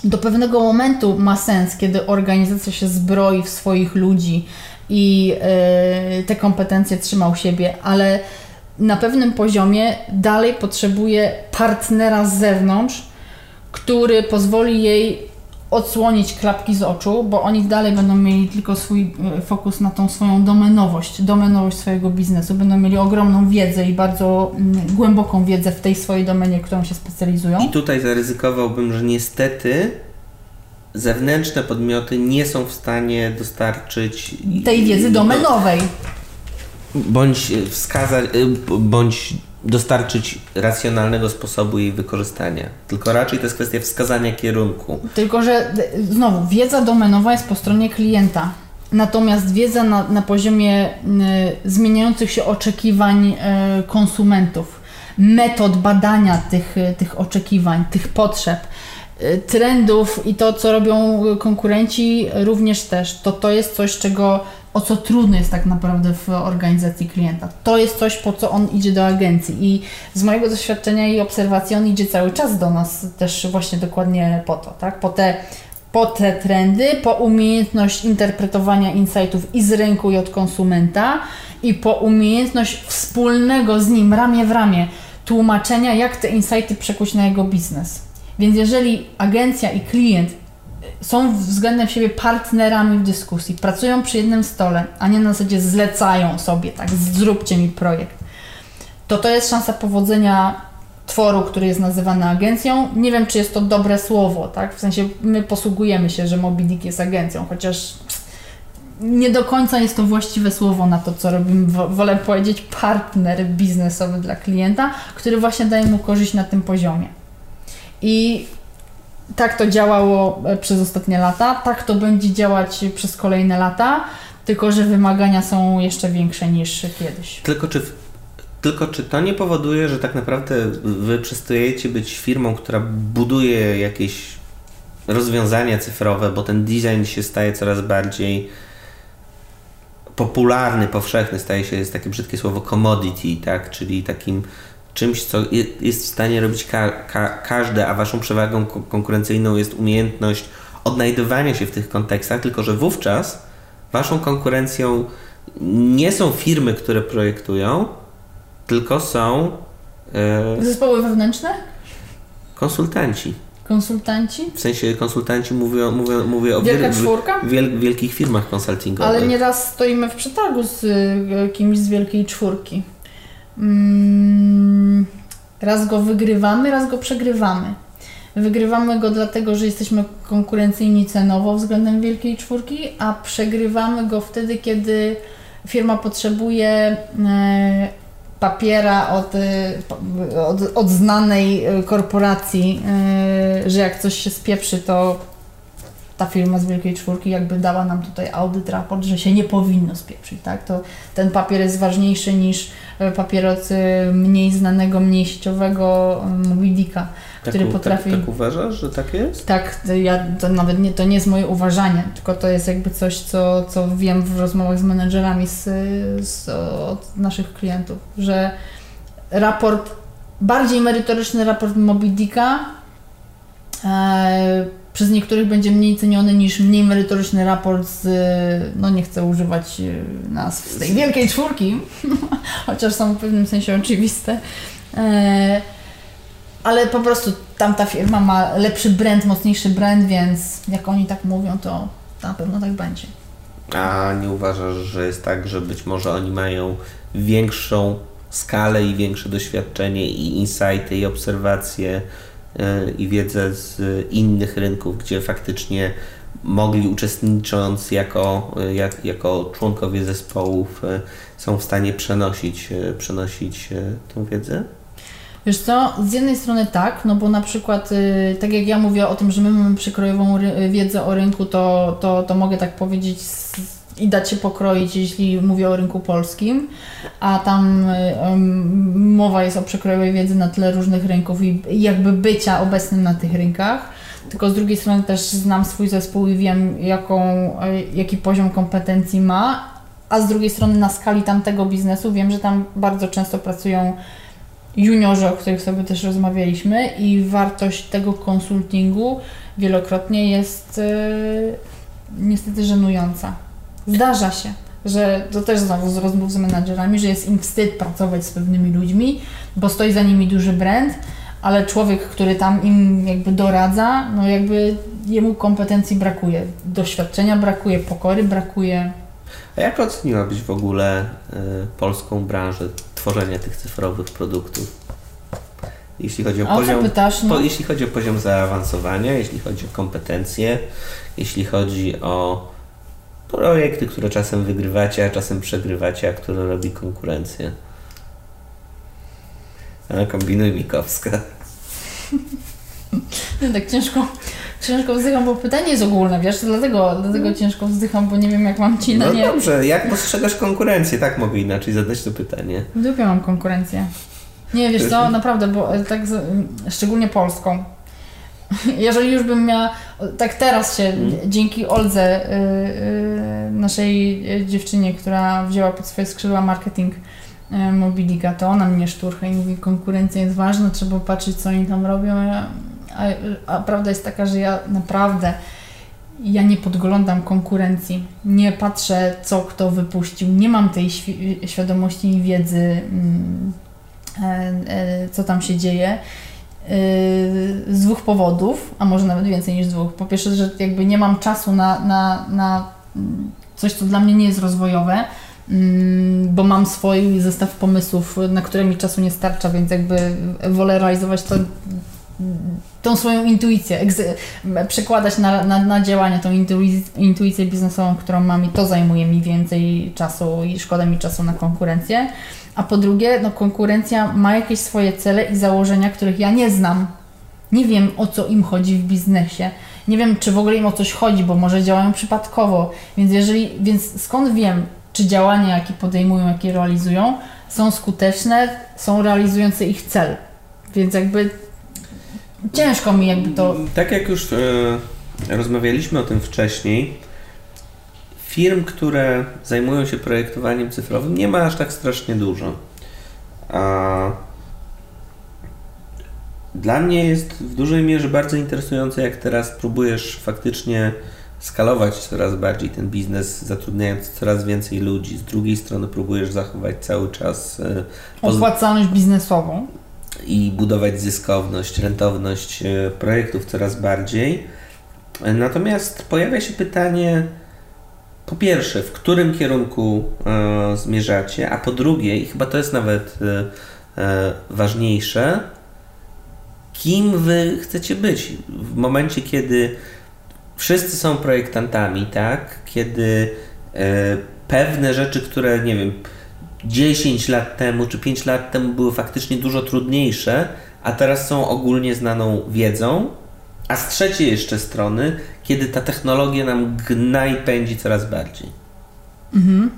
do pewnego momentu ma sens, kiedy organizacja się zbroi w swoich ludzi i yy, te kompetencje trzyma u siebie, ale na pewnym poziomie dalej potrzebuje partnera z zewnątrz, który pozwoli jej odsłonić klapki z oczu, bo oni dalej będą mieli tylko swój e, fokus na tą swoją domenowość, domenowość swojego biznesu. Będą mieli ogromną wiedzę i bardzo mm, głęboką wiedzę w tej swojej domenie, którą się specjalizują. I tutaj zaryzykowałbym, że niestety zewnętrzne podmioty nie są w stanie dostarczyć tej wiedzy domenowej. Bądź wskazać, bądź dostarczyć racjonalnego sposobu jej wykorzystania. Tylko raczej to jest kwestia wskazania kierunku. Tylko, że znowu, wiedza domenowa jest po stronie klienta. Natomiast wiedza na, na poziomie y, zmieniających się oczekiwań y, konsumentów, metod badania tych, y, tych oczekiwań, tych potrzeb, trendów i to, co robią konkurenci, również też. To, to jest coś, czego o co trudno jest tak naprawdę w organizacji klienta. To jest coś, po co on idzie do agencji i z mojego doświadczenia i obserwacji on idzie cały czas do nas też właśnie dokładnie po to, tak? Po te, po te trendy, po umiejętność interpretowania insightów i z rynku i od konsumenta i po umiejętność wspólnego z nim ramię w ramię tłumaczenia, jak te insighty przekuć na jego biznes. Więc jeżeli agencja i klient są względem siebie partnerami w dyskusji, pracują przy jednym stole, a nie na zasadzie zlecają sobie, tak, zróbcie mi projekt, to to jest szansa powodzenia tworu, który jest nazywany agencją. Nie wiem, czy jest to dobre słowo, tak? W sensie my posługujemy się, że Mobidik jest agencją, chociaż nie do końca jest to właściwe słowo na to, co robimy. Wolę powiedzieć partner biznesowy dla klienta, który właśnie daje mu korzyść na tym poziomie. I tak to działało e, przez ostatnie lata, tak to będzie działać przez kolejne lata, tylko że wymagania są jeszcze większe niż kiedyś. Tylko czy, tylko czy to nie powoduje, że tak naprawdę wy przestajecie być firmą, która buduje jakieś rozwiązania cyfrowe, bo ten design się staje coraz bardziej popularny, powszechny, staje się, jest takie brzydkie słowo commodity, tak? czyli takim czymś, co jest w stanie robić ka ka każdy, a waszą przewagą konkurencyjną jest umiejętność odnajdywania się w tych kontekstach, tylko że wówczas waszą konkurencją nie są firmy, które projektują, tylko są e, zespoły wewnętrzne? Konsultanci. Konsultanci? W sensie konsultanci mówią, mówią, mówię o czwórka? Wiel, wielkich firmach konsultingowych. Ale nieraz stoimy w przetargu z e, kimś z wielkiej czwórki. Mm, raz go wygrywamy, raz go przegrywamy. Wygrywamy go dlatego, że jesteśmy konkurencyjni cenowo względem Wielkiej Czwórki, a przegrywamy go wtedy, kiedy firma potrzebuje e, papiera od, e, od, od znanej e, korporacji, że jak coś się spieprzy, to ta firma z Wielkiej Czwórki jakby dała nam tutaj audyt, raport, że się nie powinno spieprzyć, tak? To ten papier jest ważniejszy niż e, papier od mniej znanego, mniej sieciowego e, Mobidika, który tak, potrafi... Tak, tak uważasz, że tak jest? Tak, to ja, to nawet nie, to nie jest moje uważanie, tylko to jest jakby coś, co, co wiem w rozmowach z menedżerami z, z, od naszych klientów, że raport, bardziej merytoryczny raport Mobidika e, przez niektórych będzie mniej ceniony niż mniej merytoryczny raport z, no nie chcę używać nazw z tej wielkiej czwórki, chociaż są w pewnym sensie oczywiste. E, ale po prostu tamta firma ma lepszy brand, mocniejszy brand, więc jak oni tak mówią, to na pewno tak będzie. A nie uważasz, że jest tak, że być może oni mają większą skalę i większe doświadczenie i insighty i obserwacje i wiedzę z innych rynków, gdzie faktycznie mogli uczestnicząc jako, e, jak, jako członkowie zespołów yy, są w stanie przenosić, yy, przenosić tą wiedzę? Wiesz co, z jednej strony tak, no bo na przykład, y, tak jak ja mówię o tym, że my mamy przykrojową wiedzę o rynku, to, to, to mogę tak powiedzieć i dać się pokroić, jeśli mówię o rynku polskim, a tam y, mowa jest o przekrojowej wiedzy na tle różnych rynków i jakby bycia obecnym na tych rynkach. Tylko z drugiej strony też znam swój zespół i wiem, jaką, y, jaki poziom kompetencji ma, a z drugiej strony na skali tamtego biznesu wiem, że tam bardzo często pracują juniorzy, o których sobie też rozmawialiśmy i wartość tego konsultingu wielokrotnie jest yy, niestety żenująca. Zdarza się, że to też znowu z rozmów z menadżerami, że jest im wstyd pracować z pewnymi ludźmi, bo stoi za nimi duży brand, ale człowiek, który tam im jakby doradza, no jakby jemu kompetencji brakuje, doświadczenia brakuje, pokory brakuje. A jak oceniłabyś w ogóle y, polską branżę tworzenia tych cyfrowych produktów? Jeśli chodzi o, o poziom, pytasz, no? po, jeśli chodzi o poziom zaawansowania, jeśli chodzi o kompetencje, jeśli chodzi o projekty, które czasem wygrywacie, a czasem przegrywacie, a które robi konkurencja. A kombinuj Mikowska. No tak ciężko, ciężko wzdycham, bo pytanie jest ogólne, wiesz, dlatego, dlatego no. ciężko wzdycham, bo nie wiem jak mam Ci na no nie... No dobrze, jak postrzegasz konkurencję? Tak mogę inaczej zadać to pytanie. W dupie mam konkurencję. Nie, wiesz co, naprawdę, bo e, tak szczególnie polską. Jeżeli już bym miała, tak teraz się, hmm. dzięki Oldze, y, y, naszej dziewczynie, która wzięła pod swoje skrzydła marketing y, Mobiliga, to ona mnie szturcha i mówi, konkurencja jest ważna, trzeba patrzeć, co oni tam robią, a, a prawda jest taka, że ja naprawdę ja nie podglądam konkurencji, nie patrzę, co kto wypuścił, nie mam tej świ świadomości i wiedzy, mm, e, e, co tam się dzieje. E, z dwóch powodów, a może nawet więcej niż dwóch. Po pierwsze, że jakby nie mam czasu na, na, na coś, co dla mnie nie jest rozwojowe, mm, bo mam swój zestaw pomysłów, na które mi czasu nie starcza, więc jakby wolę realizować to tą swoją intuicję, przekładać na, na, na działanie, tą intuicję, intuicję biznesową, którą mam i to zajmuje mi więcej czasu i szkoda mi czasu na konkurencję. A po drugie, no konkurencja ma jakieś swoje cele i założenia, których ja nie znam. Nie wiem o co im chodzi w biznesie. Nie wiem, czy w ogóle im o coś chodzi, bo może działają przypadkowo. Więc jeżeli, więc skąd wiem, czy działania, jakie podejmują, jakie realizują, są skuteczne, są realizujące ich cel. Więc jakby ciężko mi jakby to... Tak jak już e, rozmawialiśmy o tym wcześniej, firm, które zajmują się projektowaniem cyfrowym nie ma aż tak strasznie dużo. A dla mnie jest w dużej mierze bardzo interesujące, jak teraz próbujesz faktycznie skalować coraz bardziej ten biznes, zatrudniając coraz więcej ludzi. Z drugiej strony próbujesz zachować cały czas e, opłacalność biznesową i budować zyskowność, rentowność e, projektów coraz bardziej. Natomiast pojawia się pytanie, po pierwsze, w którym kierunku e, zmierzacie, a po drugie, i chyba to jest nawet e, e, ważniejsze, kim wy chcecie być w momencie, kiedy wszyscy są projektantami, tak? Kiedy e, pewne rzeczy, które nie wiem, 10 lat temu czy 5 lat temu były faktycznie dużo trudniejsze, a teraz są ogólnie znaną wiedzą, a z trzeciej jeszcze strony, kiedy ta technologia nam gna i pędzi coraz bardziej. Mhm.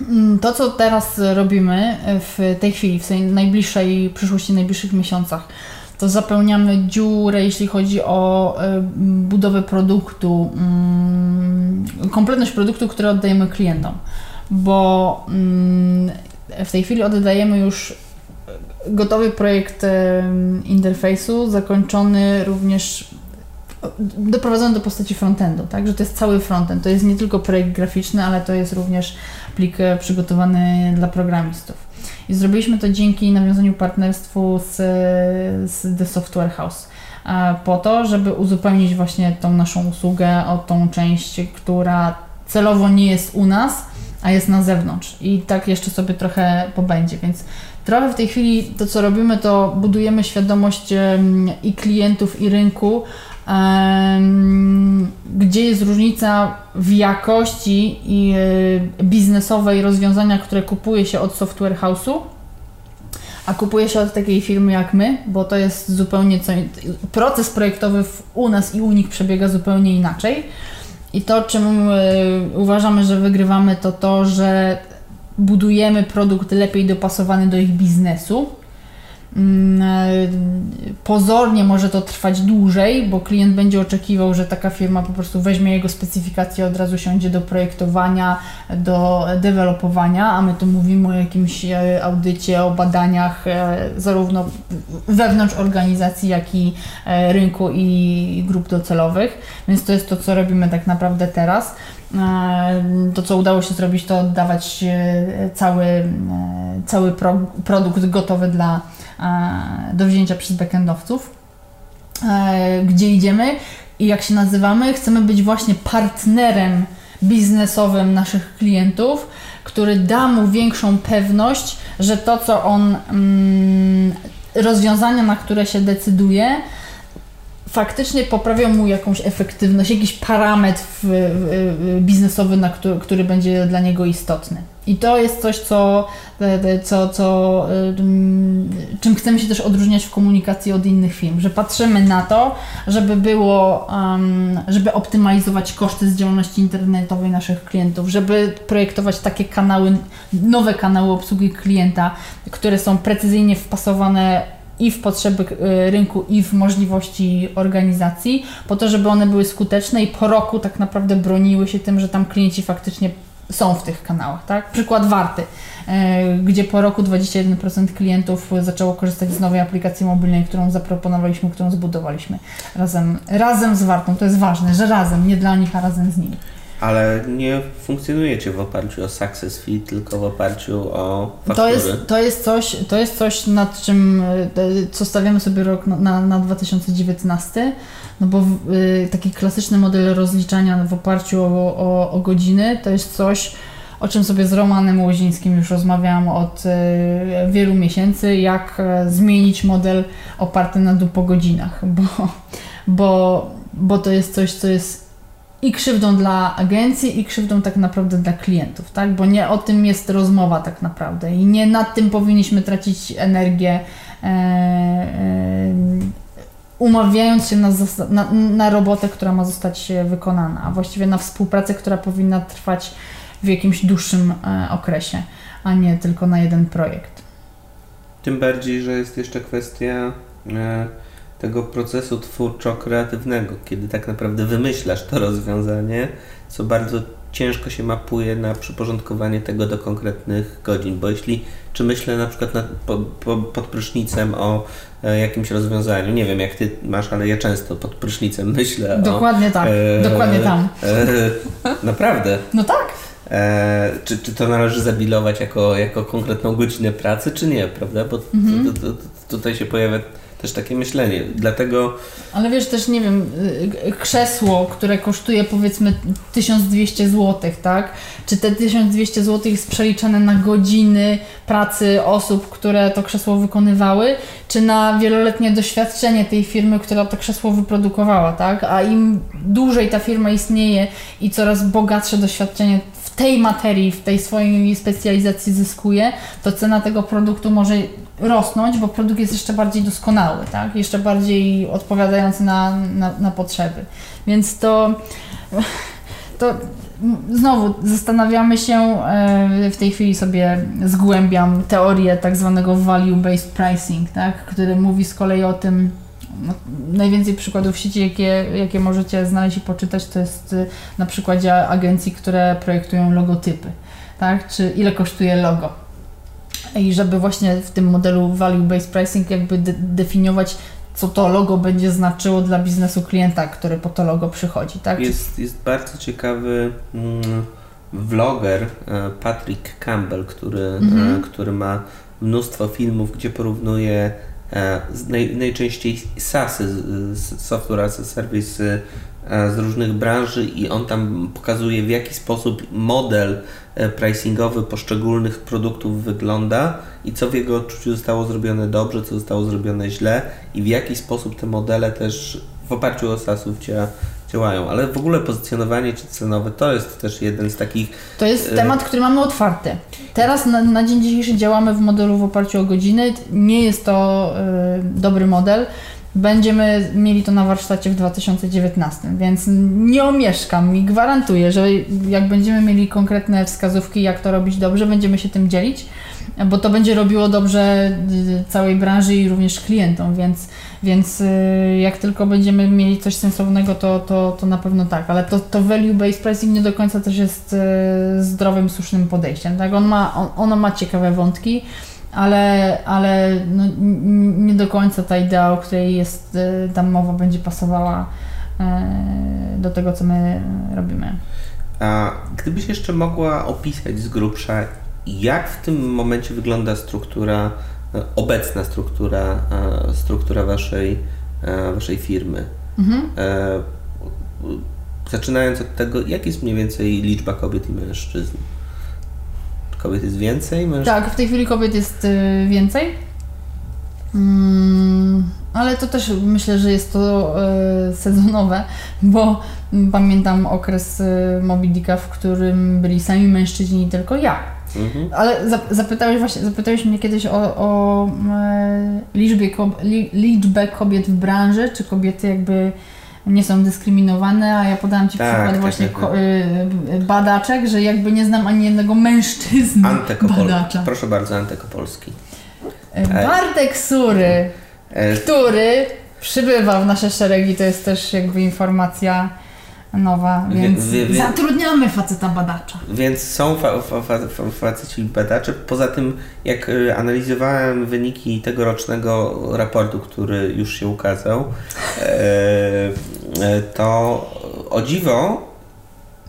Mm, to, co teraz robimy w tej chwili, w tej najbliższej przyszłości, najbliższych miesiącach, to zapełniamy dziurę, jeśli chodzi o e, budowę produktu, mm, kompletność produktu, który oddajemy klientom. Bo mm, w tej chwili oddajemy już gotowy projekt interfejsu, zakończony również doprowadzony do postaci frontendu, tak? Że to jest cały frontend. To jest nie tylko projekt graficzny, ale to jest również plik e, przygotowany dla programistów. I zrobiliśmy to dzięki nawiązaniu partnerstwu z, z The Software House e, po to, żeby uzupełnić właśnie tą naszą usługę o tą część, która celowo nie jest u nas, a jest na zewnątrz. I tak jeszcze sobie trochę pobędzie, więc trochę w tej chwili to, co robimy, to budujemy świadomość i klientów, i rynku gdzie jest różnica w jakości i e, biznesowej rozwiązania, które kupuje się od software house'u, a kupuje się od takiej firmy jak my, bo to jest zupełnie co. Proces projektowy u nas i u nich przebiega zupełnie inaczej. I to, czym e, uważamy, że wygrywamy, to to, że budujemy produkt lepiej dopasowany do ich biznesu pozornie może to trwać dłużej, bo klient będzie oczekiwał, że taka firma po prostu weźmie jego specyfikację, od razu siądzie do projektowania, do dewelopowania, a my tu mówimy o jakimś e, audycie, o badaniach e, zarówno wewnątrz organizacji, jak i rynku i grup docelowych. Więc to jest to, co robimy tak naprawdę teraz. To, co udało się zrobić, to oddawać cały, cały pro, produkt gotowy dla E, do wzięcia przez backendowców. E, gdzie idziemy i jak się nazywamy? Chcemy być właśnie partnerem biznesowym naszych klientów, który da mu większą pewność, że to, co on, mm, rozwiązania, na które się decyduje, faktycznie poprawią mu jakąś efektywność, jakiś parametr biznesowy, na który, który będzie dla niego istotny. I to jest coś, co, co, co, czym chcemy się też odróżniać w komunikacji od innych firm, że patrzymy na to, żeby było, żeby optymalizować koszty z działalności internetowej naszych klientów, żeby projektować takie kanały, nowe kanały obsługi klienta, które są precyzyjnie wpasowane i w potrzeby y, rynku, i w możliwości organizacji, po to, żeby one były skuteczne i po roku tak naprawdę broniły się tym, że tam klienci faktycznie są w tych kanałach, tak? Przykład Warty, y, gdzie po roku 21% klientów zaczęło korzystać z nowej aplikacji mobilnej, którą zaproponowaliśmy, którą zbudowaliśmy razem, razem z Wartą. To jest ważne, że razem, nie dla nich, a razem z nimi. Ale nie funkcjonujecie w oparciu o success fee, tylko w oparciu o faktury. To jest, to jest, coś, to jest coś, nad czym, e, co stawiamy sobie rok na, na 2019, no bo y, taki klasyczny model rozliczania w oparciu o, o, o godziny to jest coś, o czym sobie z Romanem Łozińskim już rozmawiałam od y, wielu miesięcy, jak zmienić model oparty na po godzinach, bo, bo, bo to jest coś, co jest i krzywdą dla agencji, i krzywdą tak naprawdę dla klientów, tak? Bo nie o tym jest rozmowa tak naprawdę i nie nad tym powinniśmy tracić energię, e, e, umawiając się na, na, na robotę, która ma zostać wykonana, a właściwie na współpracę, która powinna trwać w jakimś dłuższym e, okresie, a nie tylko na jeden projekt. Tym bardziej, że jest jeszcze kwestia e, tego procesu twórczo-kreatywnego, kiedy tak naprawdę wymyślasz to rozwiązanie, co bardzo ciężko się mapuje na przyporządkowanie tego do konkretnych godzin, bo jeśli, czy myślę na przykład nad, po, po, pod prysznicem o e, jakimś rozwiązaniu, nie wiem jak ty masz, ale ja często pod prysznicem myślę Dokładnie o, tak, e, dokładnie tam. E, naprawdę? No tak. E, czy, czy to należy zabilować jako, jako konkretną godzinę pracy, czy nie, prawda? Bo mhm. to, to, to, tutaj się pojawia też takie myślenie. Dlatego. Ale wiesz, też nie wiem, y, krzesło, które kosztuje powiedzmy 1200 zł, tak? Czy te 1200 zł jest przeliczane na godziny pracy osób, które to krzesło wykonywały, czy na wieloletnie doświadczenie tej firmy, która to krzesło wyprodukowała, tak? A im dłużej ta firma istnieje i coraz bogatsze doświadczenie w tej materii, w tej swojej specjalizacji zyskuje, to cena tego produktu może rosnąć, bo produkt jest jeszcze bardziej doskonały, tak? jeszcze bardziej odpowiadający na, na, na potrzeby. Więc to, to znowu zastanawiamy się, e, w tej chwili sobie zgłębiam teorię tak zwanego value-based pricing, tak? który mówi z kolei o tym, no, najwięcej przykładów sieci, jakie, jakie możecie znaleźć i poczytać, to jest y, na przykładzie agencji, które projektują logotypy, tak? czy ile kosztuje logo i żeby właśnie w tym modelu value-based pricing jakby de definiować co to logo będzie znaczyło dla biznesu klienta, który po to logo przychodzi, tak? Jest, jest bardzo ciekawy mm, vloger e, Patrick Campbell, który, mhm. e, który ma mnóstwo filmów, gdzie porównuje e, naj, najczęściej SaaSy, Software as a Service z różnych branży i on tam pokazuje w jaki sposób model pricingowy poszczególnych produktów wygląda i co w jego odczuciu zostało zrobione dobrze, co zostało zrobione źle i w jaki sposób te modele też w oparciu o SaaSów działają, ale w ogóle pozycjonowanie czy cenowe to jest też jeden z takich. To jest e, temat, który mamy otwarty. Teraz na, na dzień dzisiejszy działamy w modelu w oparciu o godziny. Nie jest to y, dobry model. Będziemy mieli to na warsztacie w 2019, więc nie omieszkam i gwarantuję, że jak będziemy mieli konkretne wskazówki, jak to robić dobrze, będziemy się tym dzielić, bo to będzie robiło dobrze y, całej branży i również klientom, więc więc y, jak tylko będziemy mieli coś sensownego, to, to, to na pewno tak, ale to, to value-based pricing nie do końca też jest y, zdrowym, słusznym podejściem. Tak? On ma, on, ono ma ciekawe wątki, ale, ale no, nie do końca ta idea, o której jest y, tam mowa, będzie pasowała do tego, co my robimy. A gdybyś jeszcze mogła opisać z grubsza, jak w tym momencie wygląda struktura obecna struktura, struktura waszej, waszej firmy. Mhm. Zaczynając od tego, jak jest mniej więcej liczba kobiet i mężczyzn? Kobiet jest więcej? Mężczyzn? Tak, w tej chwili kobiet jest więcej. Mm, ale to też myślę, że jest to sezonowe, bo pamiętam okres Moby Dicka, w którym byli sami mężczyźni i tylko ja. Mhm. Ale zapytałeś, właśnie, zapytałeś mnie kiedyś o, o e, liczbie, liczbę kobiet w branży, czy kobiety jakby nie są dyskryminowane, a ja podałam Ci tak, przykład tak, właśnie tak, tak. Y, badaczek, że jakby nie znam ani jednego mężczyzny Antekopol badacza. Proszę bardzo, Antekopolski. E, Bartek Sury, e... który przybywa w nasze szeregi, to jest też jakby informacja nowa, więc wie, wie, zatrudniamy faceta badacza. Więc są fa, fa, fa, faceci badacze. Poza tym, jak y, analizowałem wyniki tegorocznego raportu, który już się ukazał, e, e, to o dziwo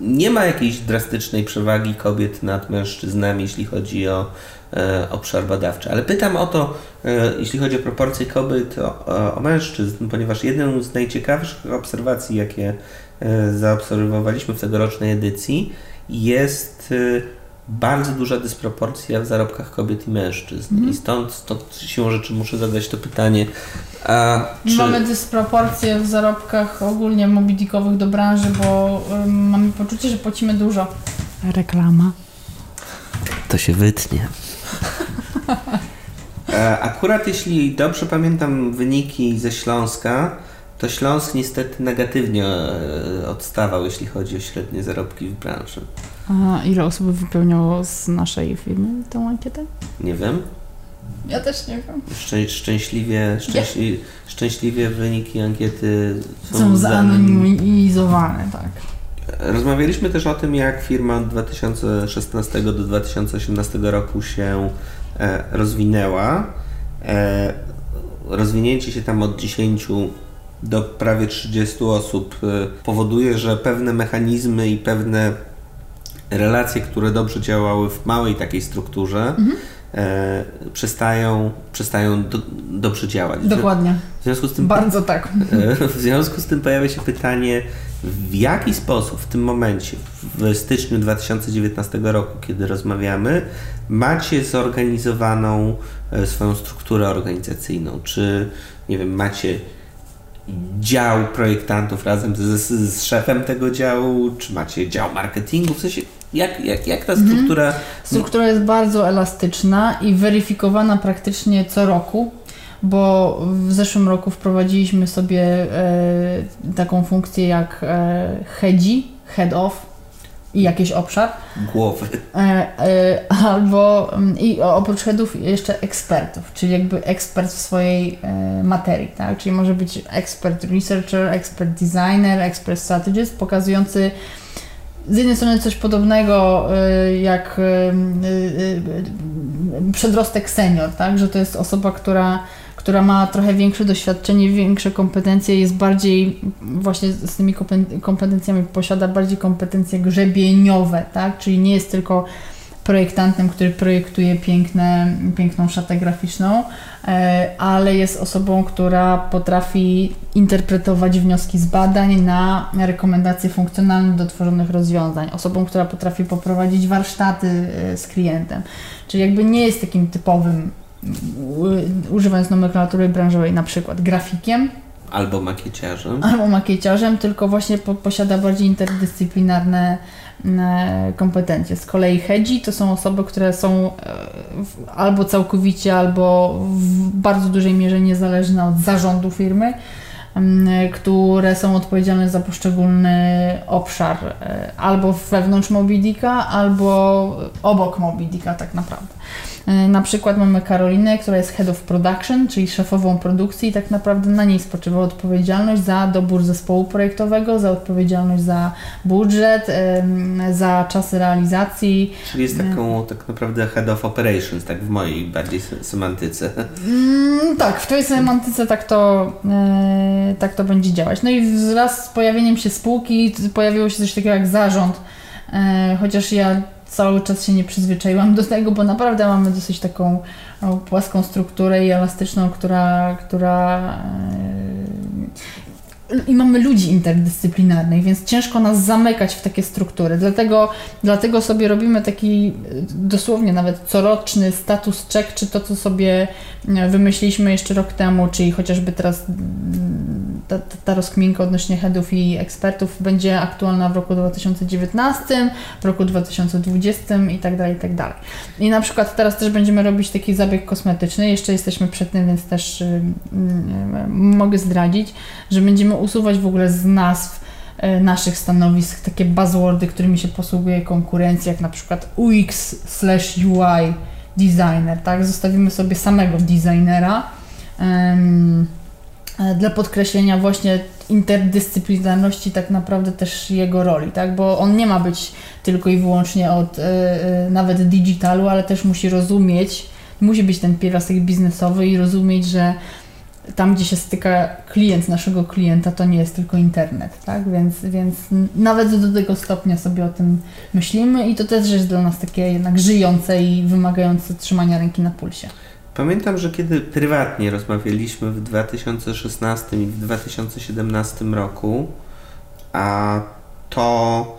nie ma jakiejś drastycznej przewagi kobiet nad mężczyznami, jeśli chodzi o e, obszar badawczy. Ale pytam o to, jeśli chodzi o proporcje kobiet o, o mężczyzn, ponieważ jedną z najciekawszych obserwacji, jakie zaobserwowaliśmy w tegorocznej edycji, jest e, bardzo duża dysproporcja w zarobkach kobiet i mężczyzn. Mm. I stąd, stąd siłą rzeczy muszę zadać to pytanie. A czy... Mamy dysproporcje w zarobkach ogólnie mobilikowych do branży, bo um, mamy poczucie, że płacimy dużo. Reklama. To się wytnie. E, akurat jeśli dobrze pamiętam wyniki ze Śląska, to Śląsk niestety negatywnie e, odstawał, jeśli chodzi o średnie zarobki w branży. A ile osób wypełniało z naszej firmy tę ankietę? Nie wiem. Ja też nie wiem. Szczę szczęśliwie, szczęśli szczęśliwie wyniki ankiety są, są zanonimizowane, tak. Rozmawialiśmy też o tym, jak firma od 2016 do 2018 roku się e, rozwinęła. E, rozwinięcie się tam od 10 do prawie 30 osób y, powoduje, że pewne mechanizmy i pewne relacje, które dobrze działały w małej takiej strukturze, mhm. e, przestają, przestają do, dobrze działać. Dokładnie. W związku z tym, Bardzo tak. E, w związku z tym pojawia się pytanie, w jaki sposób w tym momencie, w styczniu 2019 roku, kiedy rozmawiamy, macie zorganizowaną e, swoją strukturę organizacyjną? Czy, nie wiem, macie dział projektantów razem z, z, szefem tego działu? Czy macie dział marketingu? W sensie, jak, jak, jak ta mhm. struktura... Mhm. Struktura jest bardzo elastyczna i weryfikowana praktycznie co roku, bo w zeszłym roku wprowadziliśmy sobie e, taką funkcję jak e, headzi, head off, i jakiś obszar. Głowy. E, e, albo mm, i oprócz headów jeszcze ekspertów, czyli jakby ekspert w swojej e, materii, tak? Czyli może być ekspert researcher, ekspert designer, ekspert strategist, pokazujący z jednej strony coś podobnego jak przedrostek senior, tak? że to jest osoba, która która ma trochę większe doświadczenie, większe kompetencje, jest bardziej właśnie z tymi kompetencjami posiada bardziej kompetencje grzebieniowe, tak? Czyli nie jest tylko projektantem, który projektuje piękne, piękną szatę graficzną, e, ale jest osobą, która potrafi interpretować wnioski z badań na rekomendacje funkcjonalne do tworzonych rozwiązań. Osobą, która potrafi poprowadzić warsztaty e, z klientem. Czyli jakby nie jest takim typowym używając nomenklatury branżowej, na przykład grafikiem. Albo makieciarzem. Albo makieciarzem, tylko właśnie po, posiada bardziej interdyscyplinarne e, kompetencje. Z kolei hedzi to są osoby, które są e, albo całkowicie, albo w bardzo dużej mierze niezależne od zarządu firmy, które są odpowiedzialne za poszczególny obszar e, albo wewnątrz Mobidika, albo obok Mobidika tak naprawdę. E, na przykład mamy Karolinę, która jest Head of Production, czyli szefową produkcji i tak naprawdę na niej spoczywa odpowiedzialność za dobór zespołu projektowego, za odpowiedzialność za budżet, za czasy realizacji. Czyli jest taką tak naprawdę Head of Operations, tak w mojej bardziej semantyce. Mm, tak, w twojej semantyce tak to, e, tak to będzie działać. No i wraz z pojawieniem się spółki pojawiło się coś takiego jak zarząd, e, chociaż ja cały czas się nie przyzwyczaiłam do tego, bo naprawdę mamy dosyć taką płaską strukturę i elastyczną, która, która i mamy ludzi interdyscyplinarnych, więc ciężko nas zamykać w takie struktury. Dlatego, dlatego sobie robimy taki dosłownie nawet coroczny status check, czy to, co sobie wymyśliliśmy jeszcze rok temu, czyli chociażby teraz ta, ta rozkminka odnośnie headów i ekspertów będzie aktualna w roku 2019, w roku 2020 i tak dalej, i tak dalej. I na przykład teraz też będziemy robić taki zabieg kosmetyczny, jeszcze jesteśmy przed tym, więc też y, mogę zdradzić, że będziemy usuwać w ogóle z nazw y, naszych stanowisk takie buzzwordy, którymi się posługuje konkurencja, jak na przykład UX slash UI designer, tak? Zostawimy sobie samego designera. E, dla podkreślenia właśnie interdyscyplinarności tak naprawdę też jego roli, tak? Bo on nie ma być tylko i wyłącznie od e, e, nawet digitalu, ale też musi rozumieć, musi być ten pierwiastek biznesowy i rozumieć, że tam, gdzie się styka klient naszego klienta, to nie jest tylko internet, tak? Więc, więc nawet do tego stopnia sobie o tym myślimy i to też jest dla nas takie jednak żyjące i wymagające trzymania ręki na pulsie. Pamiętam, że kiedy prywatnie rozmawialiśmy w 2016 i w 2017 roku, a to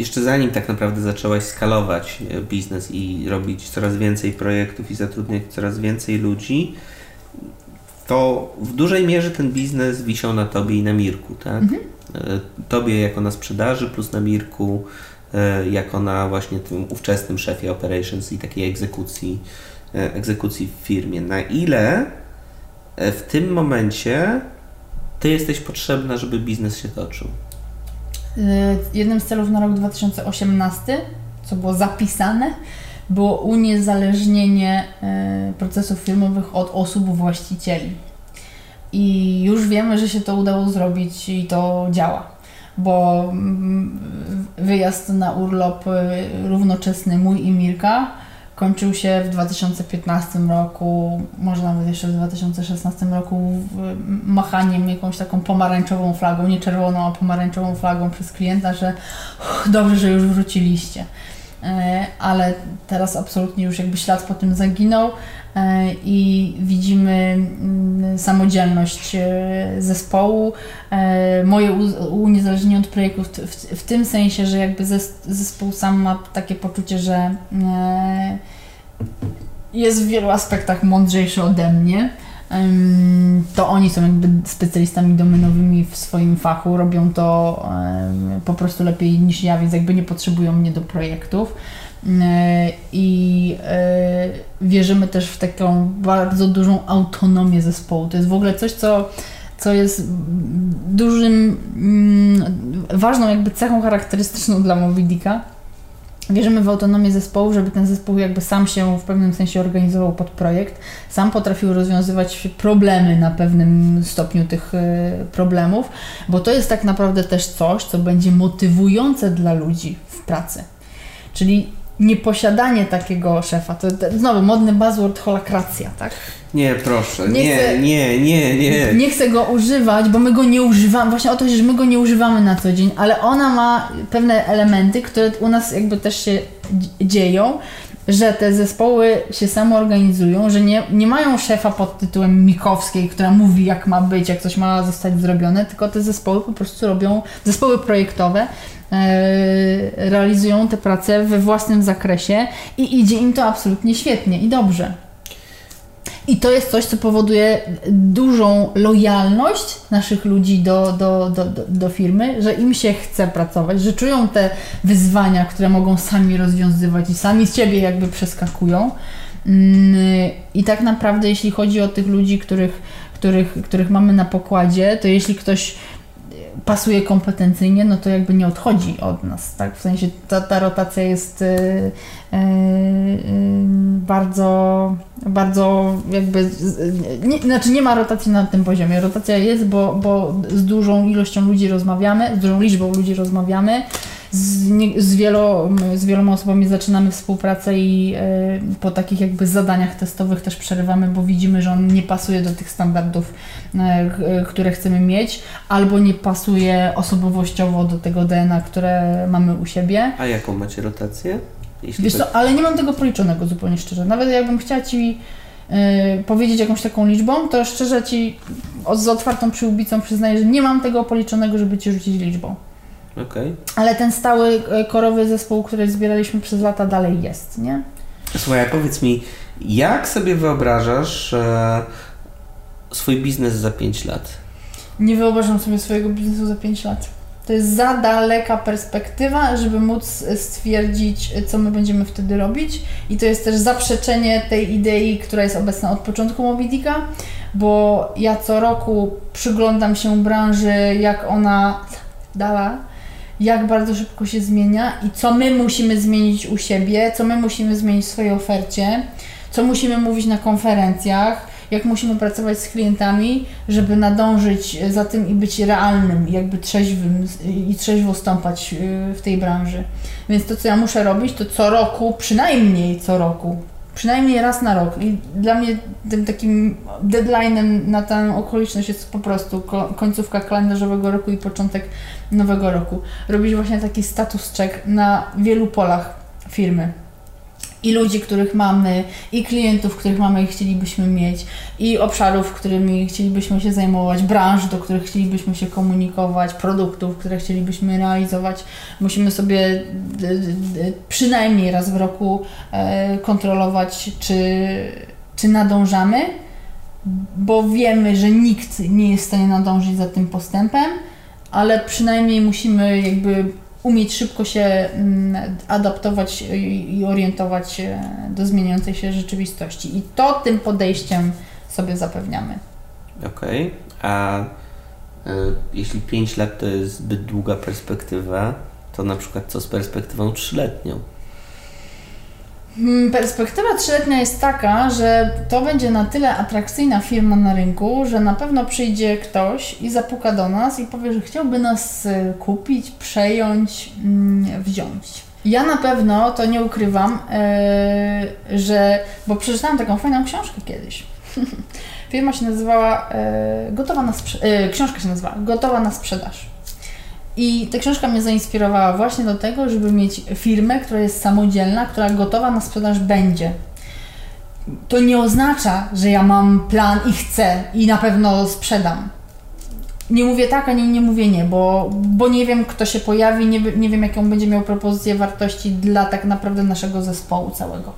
jeszcze zanim tak naprawdę zaczęłaś skalować e, biznes i robić coraz więcej projektów i zatrudniać coraz więcej ludzi, to w dużej mierze ten biznes wisiał na tobie i na Mirku, tak? Mhm. E, tobie jako na sprzedaży plus na Mirku E, jako na właśnie tym ówczesnym szefie operations i takiej egzekucji, egzekucji w firmie. Na ile w tym momencie ty jesteś potrzebna, żeby biznes się toczył? Jednym z celów na rok 2018, co było zapisane, było uniezależnienie procesów firmowych od osób właścicieli. I już wiemy, że się to udało zrobić i to działa bo mm, wyjazd na urlop y, równoczesny mój i Mirka kończył się w 2015 roku, może nawet jeszcze w 2016 roku machaniem jakąś taką pomarańczową flagą, nie czerwoną, a pomarańczową flagą przez klienta, że dobrze, że już wróciliście. E, ale teraz absolutnie już jakby ślad po tym zaginął i widzimy mm, samodzielność e, zespołu, moje uniezależnienie od projektów w tym sensie, że jakby zespół sam ma takie poczucie, że jest w wielu aspektach mądrzejszy ode mnie to oni są jakby specjalistami domenowymi w swoim fachu, robią to po prostu lepiej niż ja, więc jakby nie potrzebują mnie do projektów. I e, wierzymy też w taką bardzo dużą autonomię zespołu. To jest w ogóle coś, co, co jest dużym, mm, ważną jakby cechą charakterystyczną dla Movidika Wierzymy w autonomię zespołu, żeby ten zespół jakby sam się w pewnym sensie organizował pod projekt, sam potrafił rozwiązywać problemy na pewnym stopniu tych e, problemów, bo to jest tak naprawdę też coś, co będzie motywujące dla ludzi w pracy. Czyli nieposiadanie takiego szefa, to, znowu modny buzzword holakracja, tak? Nie, proszę, nie, nie, chcę, nie, nie, nie. Nie chcę go używać, bo my go nie używamy, właśnie o to, że my go nie używamy na co dzień, ale ona ma pewne elementy, które u nas jakby też się dzieją, że te zespoły się samoorganizują, że nie, nie mają szefa pod tytułem Mikowskiej, która mówi jak ma być, jak coś ma zostać zrobione, tylko te zespoły po prostu robią, zespoły projektowe realizują te prace we własnym zakresie i idzie im to absolutnie świetnie i dobrze. I to jest coś, co powoduje dużą lojalność naszych ludzi do, do, do, do, firmy, że im się chce pracować, że czują te wyzwania, które mogą sami rozwiązywać i sami z siebie jakby przeskakują. Mm, I tak naprawdę, jeśli chodzi o tych ludzi, których, których, których mamy na pokładzie, to jeśli ktoś pasuje kompetencyjnie, no to jakby nie odchodzi od nas, tak? W sensie ta, ta rotacja jest yy, yy, bardzo, bardzo jakby, nie, znaczy nie ma rotacji na tym poziomie. Rotacja jest, bo, bo z dużą ilością ludzi rozmawiamy, z dużą liczbą ludzi rozmawiamy, z, nie, z, wielo, z wieloma osobami zaczynamy współpracę i e, po takich jakby zadaniach testowych też przerywamy, bo widzimy, że on nie pasuje do tych standardów, e, które chcemy mieć, albo nie pasuje osobowościowo do tego DNA, które mamy u siebie. A jaką macie rotację? Jeśli Wiesz co, ale nie mam tego policzonego zupełnie szczerze. Nawet jakbym chciała Ci Yy, powiedzieć jakąś taką liczbą, to szczerze Ci z otwartą przyłbicą przyznaję, że nie mam tego policzonego, żeby Ci rzucić liczbą. Okay. Ale ten stały e, korowy zespół, który zbieraliśmy przez lata, dalej jest, nie? Słuchaj, powiedz mi, jak sobie wyobrażasz e, swój biznes za 5 lat? Nie wyobrażam sobie swojego biznesu za 5 lat. To jest za daleka perspektywa, żeby móc stwierdzić, co my będziemy wtedy robić. I to jest też zaprzeczenie tej idei, która jest obecna od początku Mobidika, bo ja co roku przyglądam się branży, jak ona dała jak bardzo szybko się zmienia i co my musimy zmienić u siebie, co my musimy zmienić w swojej ofercie, co musimy mówić na konferencjach, jak musimy pracować z klientami, żeby nadążyć za tym i być realnym, jakby trzeźwym i trzeźwo stąpać y, w tej branży. Więc to, co ja muszę robić, to co roku, przynajmniej co roku, przynajmniej raz na rok. I dla mnie tym takim deadline'em na tę okoliczność jest po prostu końcówka kalendarzowego roku i początek nowego roku. Robić właśnie taki status check na wielu polach firmy i ludzi, których mamy, i klientów, których mamy i chcielibyśmy mieć, i obszarów, którymi chcielibyśmy się zajmować, branż, do których chcielibyśmy się komunikować, produktów, które chcielibyśmy realizować. Musimy sobie przynajmniej raz w roku e, kontrolować, czy, czy nadążamy, bo wiemy, że nikt nie jest w stanie nadążyć za tym postępem, ale przynajmniej musimy jakby umieć szybko się mm, adaptować i orientować do zmieniającej się rzeczywistości. I to tym podejściem sobie zapewniamy. Okej, okay. a y, jeśli 5 lat to jest zbyt długa perspektywa, to na przykład co z perspektywą trzyletnią? Hmm, perspektywa trzyletnia jest taka, że to będzie na tyle atrakcyjna firma na rynku, że na pewno przyjdzie ktoś i zapuka do nas i powie, że chciałby nas y, kupić, przejąć, mm, wziąć. Ja na pewno to nie ukrywam, yy, że, bo przeczytałam taką fajną książkę kiedyś. Firma się nazywała yy, Gotowa na sprzedaż. Książka się nazywała Gotowa na sprzedaż. I ta książka mnie zainspirowała właśnie do tego, żeby mieć firmę, która jest samodzielna, która gotowa na sprzedaż będzie. To nie oznacza, że ja mam plan i chcę i na pewno sprzedam. Nie mówię tak, ani nie mówię nie, bo, bo nie wiem, kto się pojawi, nie, nie wiem, jaką będzie miał propozycję wartości dla tak naprawdę naszego zespołu całego.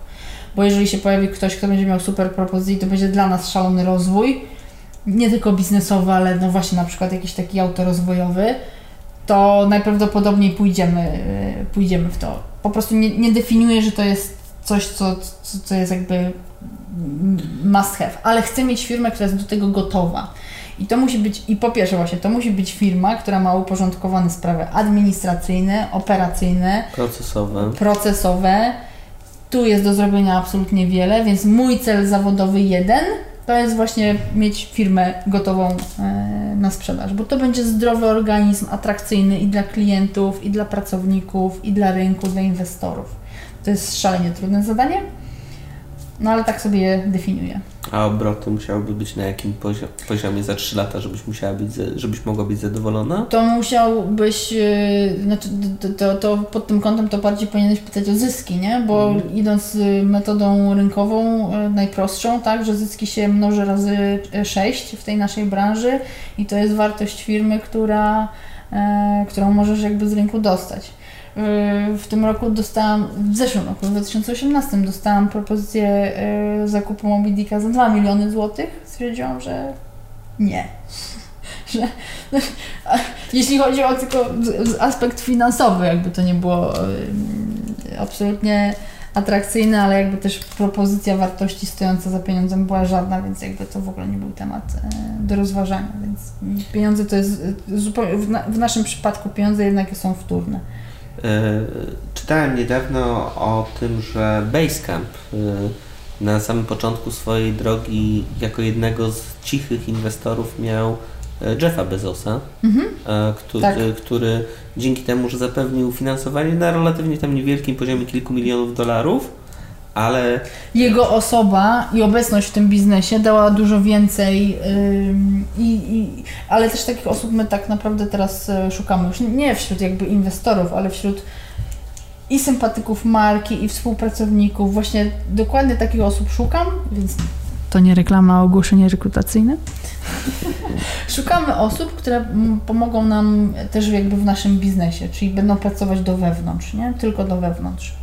Bo jeżeli się pojawi ktoś, kto będzie miał super propozycję, to będzie dla nas szalony rozwój, nie tylko biznesowy, ale no właśnie na przykład jakiś taki autorozwojowy, to najprawdopodobniej pójdziemy, pójdziemy w to. Po prostu nie, nie definiuję, że to jest coś, co, co, co jest jakby must have, ale chcę mieć firmę, która jest do tego gotowa. I to musi być, i po pierwsze właśnie, to musi być firma, która ma uporządkowane sprawy administracyjne, operacyjne, procesowe. procesowe. Tu jest do zrobienia absolutnie wiele, więc mój cel zawodowy jeden to jest właśnie mieć firmę gotową e, na sprzedaż, bo to będzie zdrowy organizm, atrakcyjny i dla klientów, i dla pracowników, i dla rynku, dla inwestorów. To jest szalenie trudne zadanie, no ale tak sobie je definiuję. A obroty musiałyby być na jakim poziom, poziomie za 3 lata, żebyś musiała być, żebyś mogła być zadowolona? To musiałbyś, yy, znaczy to, to, to, pod tym kątem to bardziej powinieneś pytać o zyski, nie? Bo mm. idąc metodą rynkową yy, najprostszą, tak, że zyski się mnoży razy 6 w tej naszej branży i to jest wartość firmy, która, yy, którą możesz jakby z rynku dostać. Y, w tym roku dostałam, w zeszłym roku, w 2018 dostałam propozycję y, zakupu Mobidika za 2 miliony złotych. Stwierdziłam, że nie. że, jeśli chodzi o tylko aspekt finansowy, jakby to nie było y, absolutnie atrakcyjne, ale jakby też propozycja wartości stojąca za pieniądzem była żadna, więc jakby to w ogóle nie był temat do rozważania, więc pieniądze to jest zupełnie, w, naszym przypadku pieniądze jednak są wtórne. E, czytałem niedawno o tym, że Basecamp e, na samym początku swojej drogi jako jednego z cichych inwestorów miał e, Jeffa Bezosa, mhm. który, tak. który dzięki temu, że zapewnił finansowanie na relatywnie tam niewielkim poziomie kilku milionów dolarów, ale... Jego osoba i obecność w tym biznesie dała dużo więcej, yy, i, ale też takich osób my tak naprawdę teraz e, szukamy już nie wśród jakby inwestorów, ale wśród i sympatyków marki, i współpracowników. Właśnie dokładnie takich osób szukam, więc to nie reklama, ogłoszenie rekrutacyjne. Szukamy osób, które pomogą nam też jakby w naszym biznesie, czyli będą pracować do wewnątrz, nie? Tylko do wewnątrz.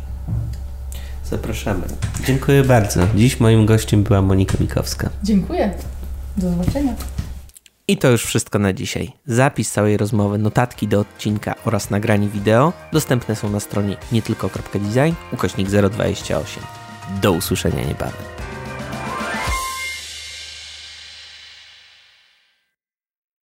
Zapraszamy. Dziękuję bardzo. Dziś moim gościem była Monika Mikowska. Dziękuję. Do zobaczenia. I to już wszystko na dzisiaj. Zapis całej rozmowy, notatki do odcinka oraz nagranie wideo dostępne są na stronie nietylko.design ukośnik 028. Do usłyszenia niebawem.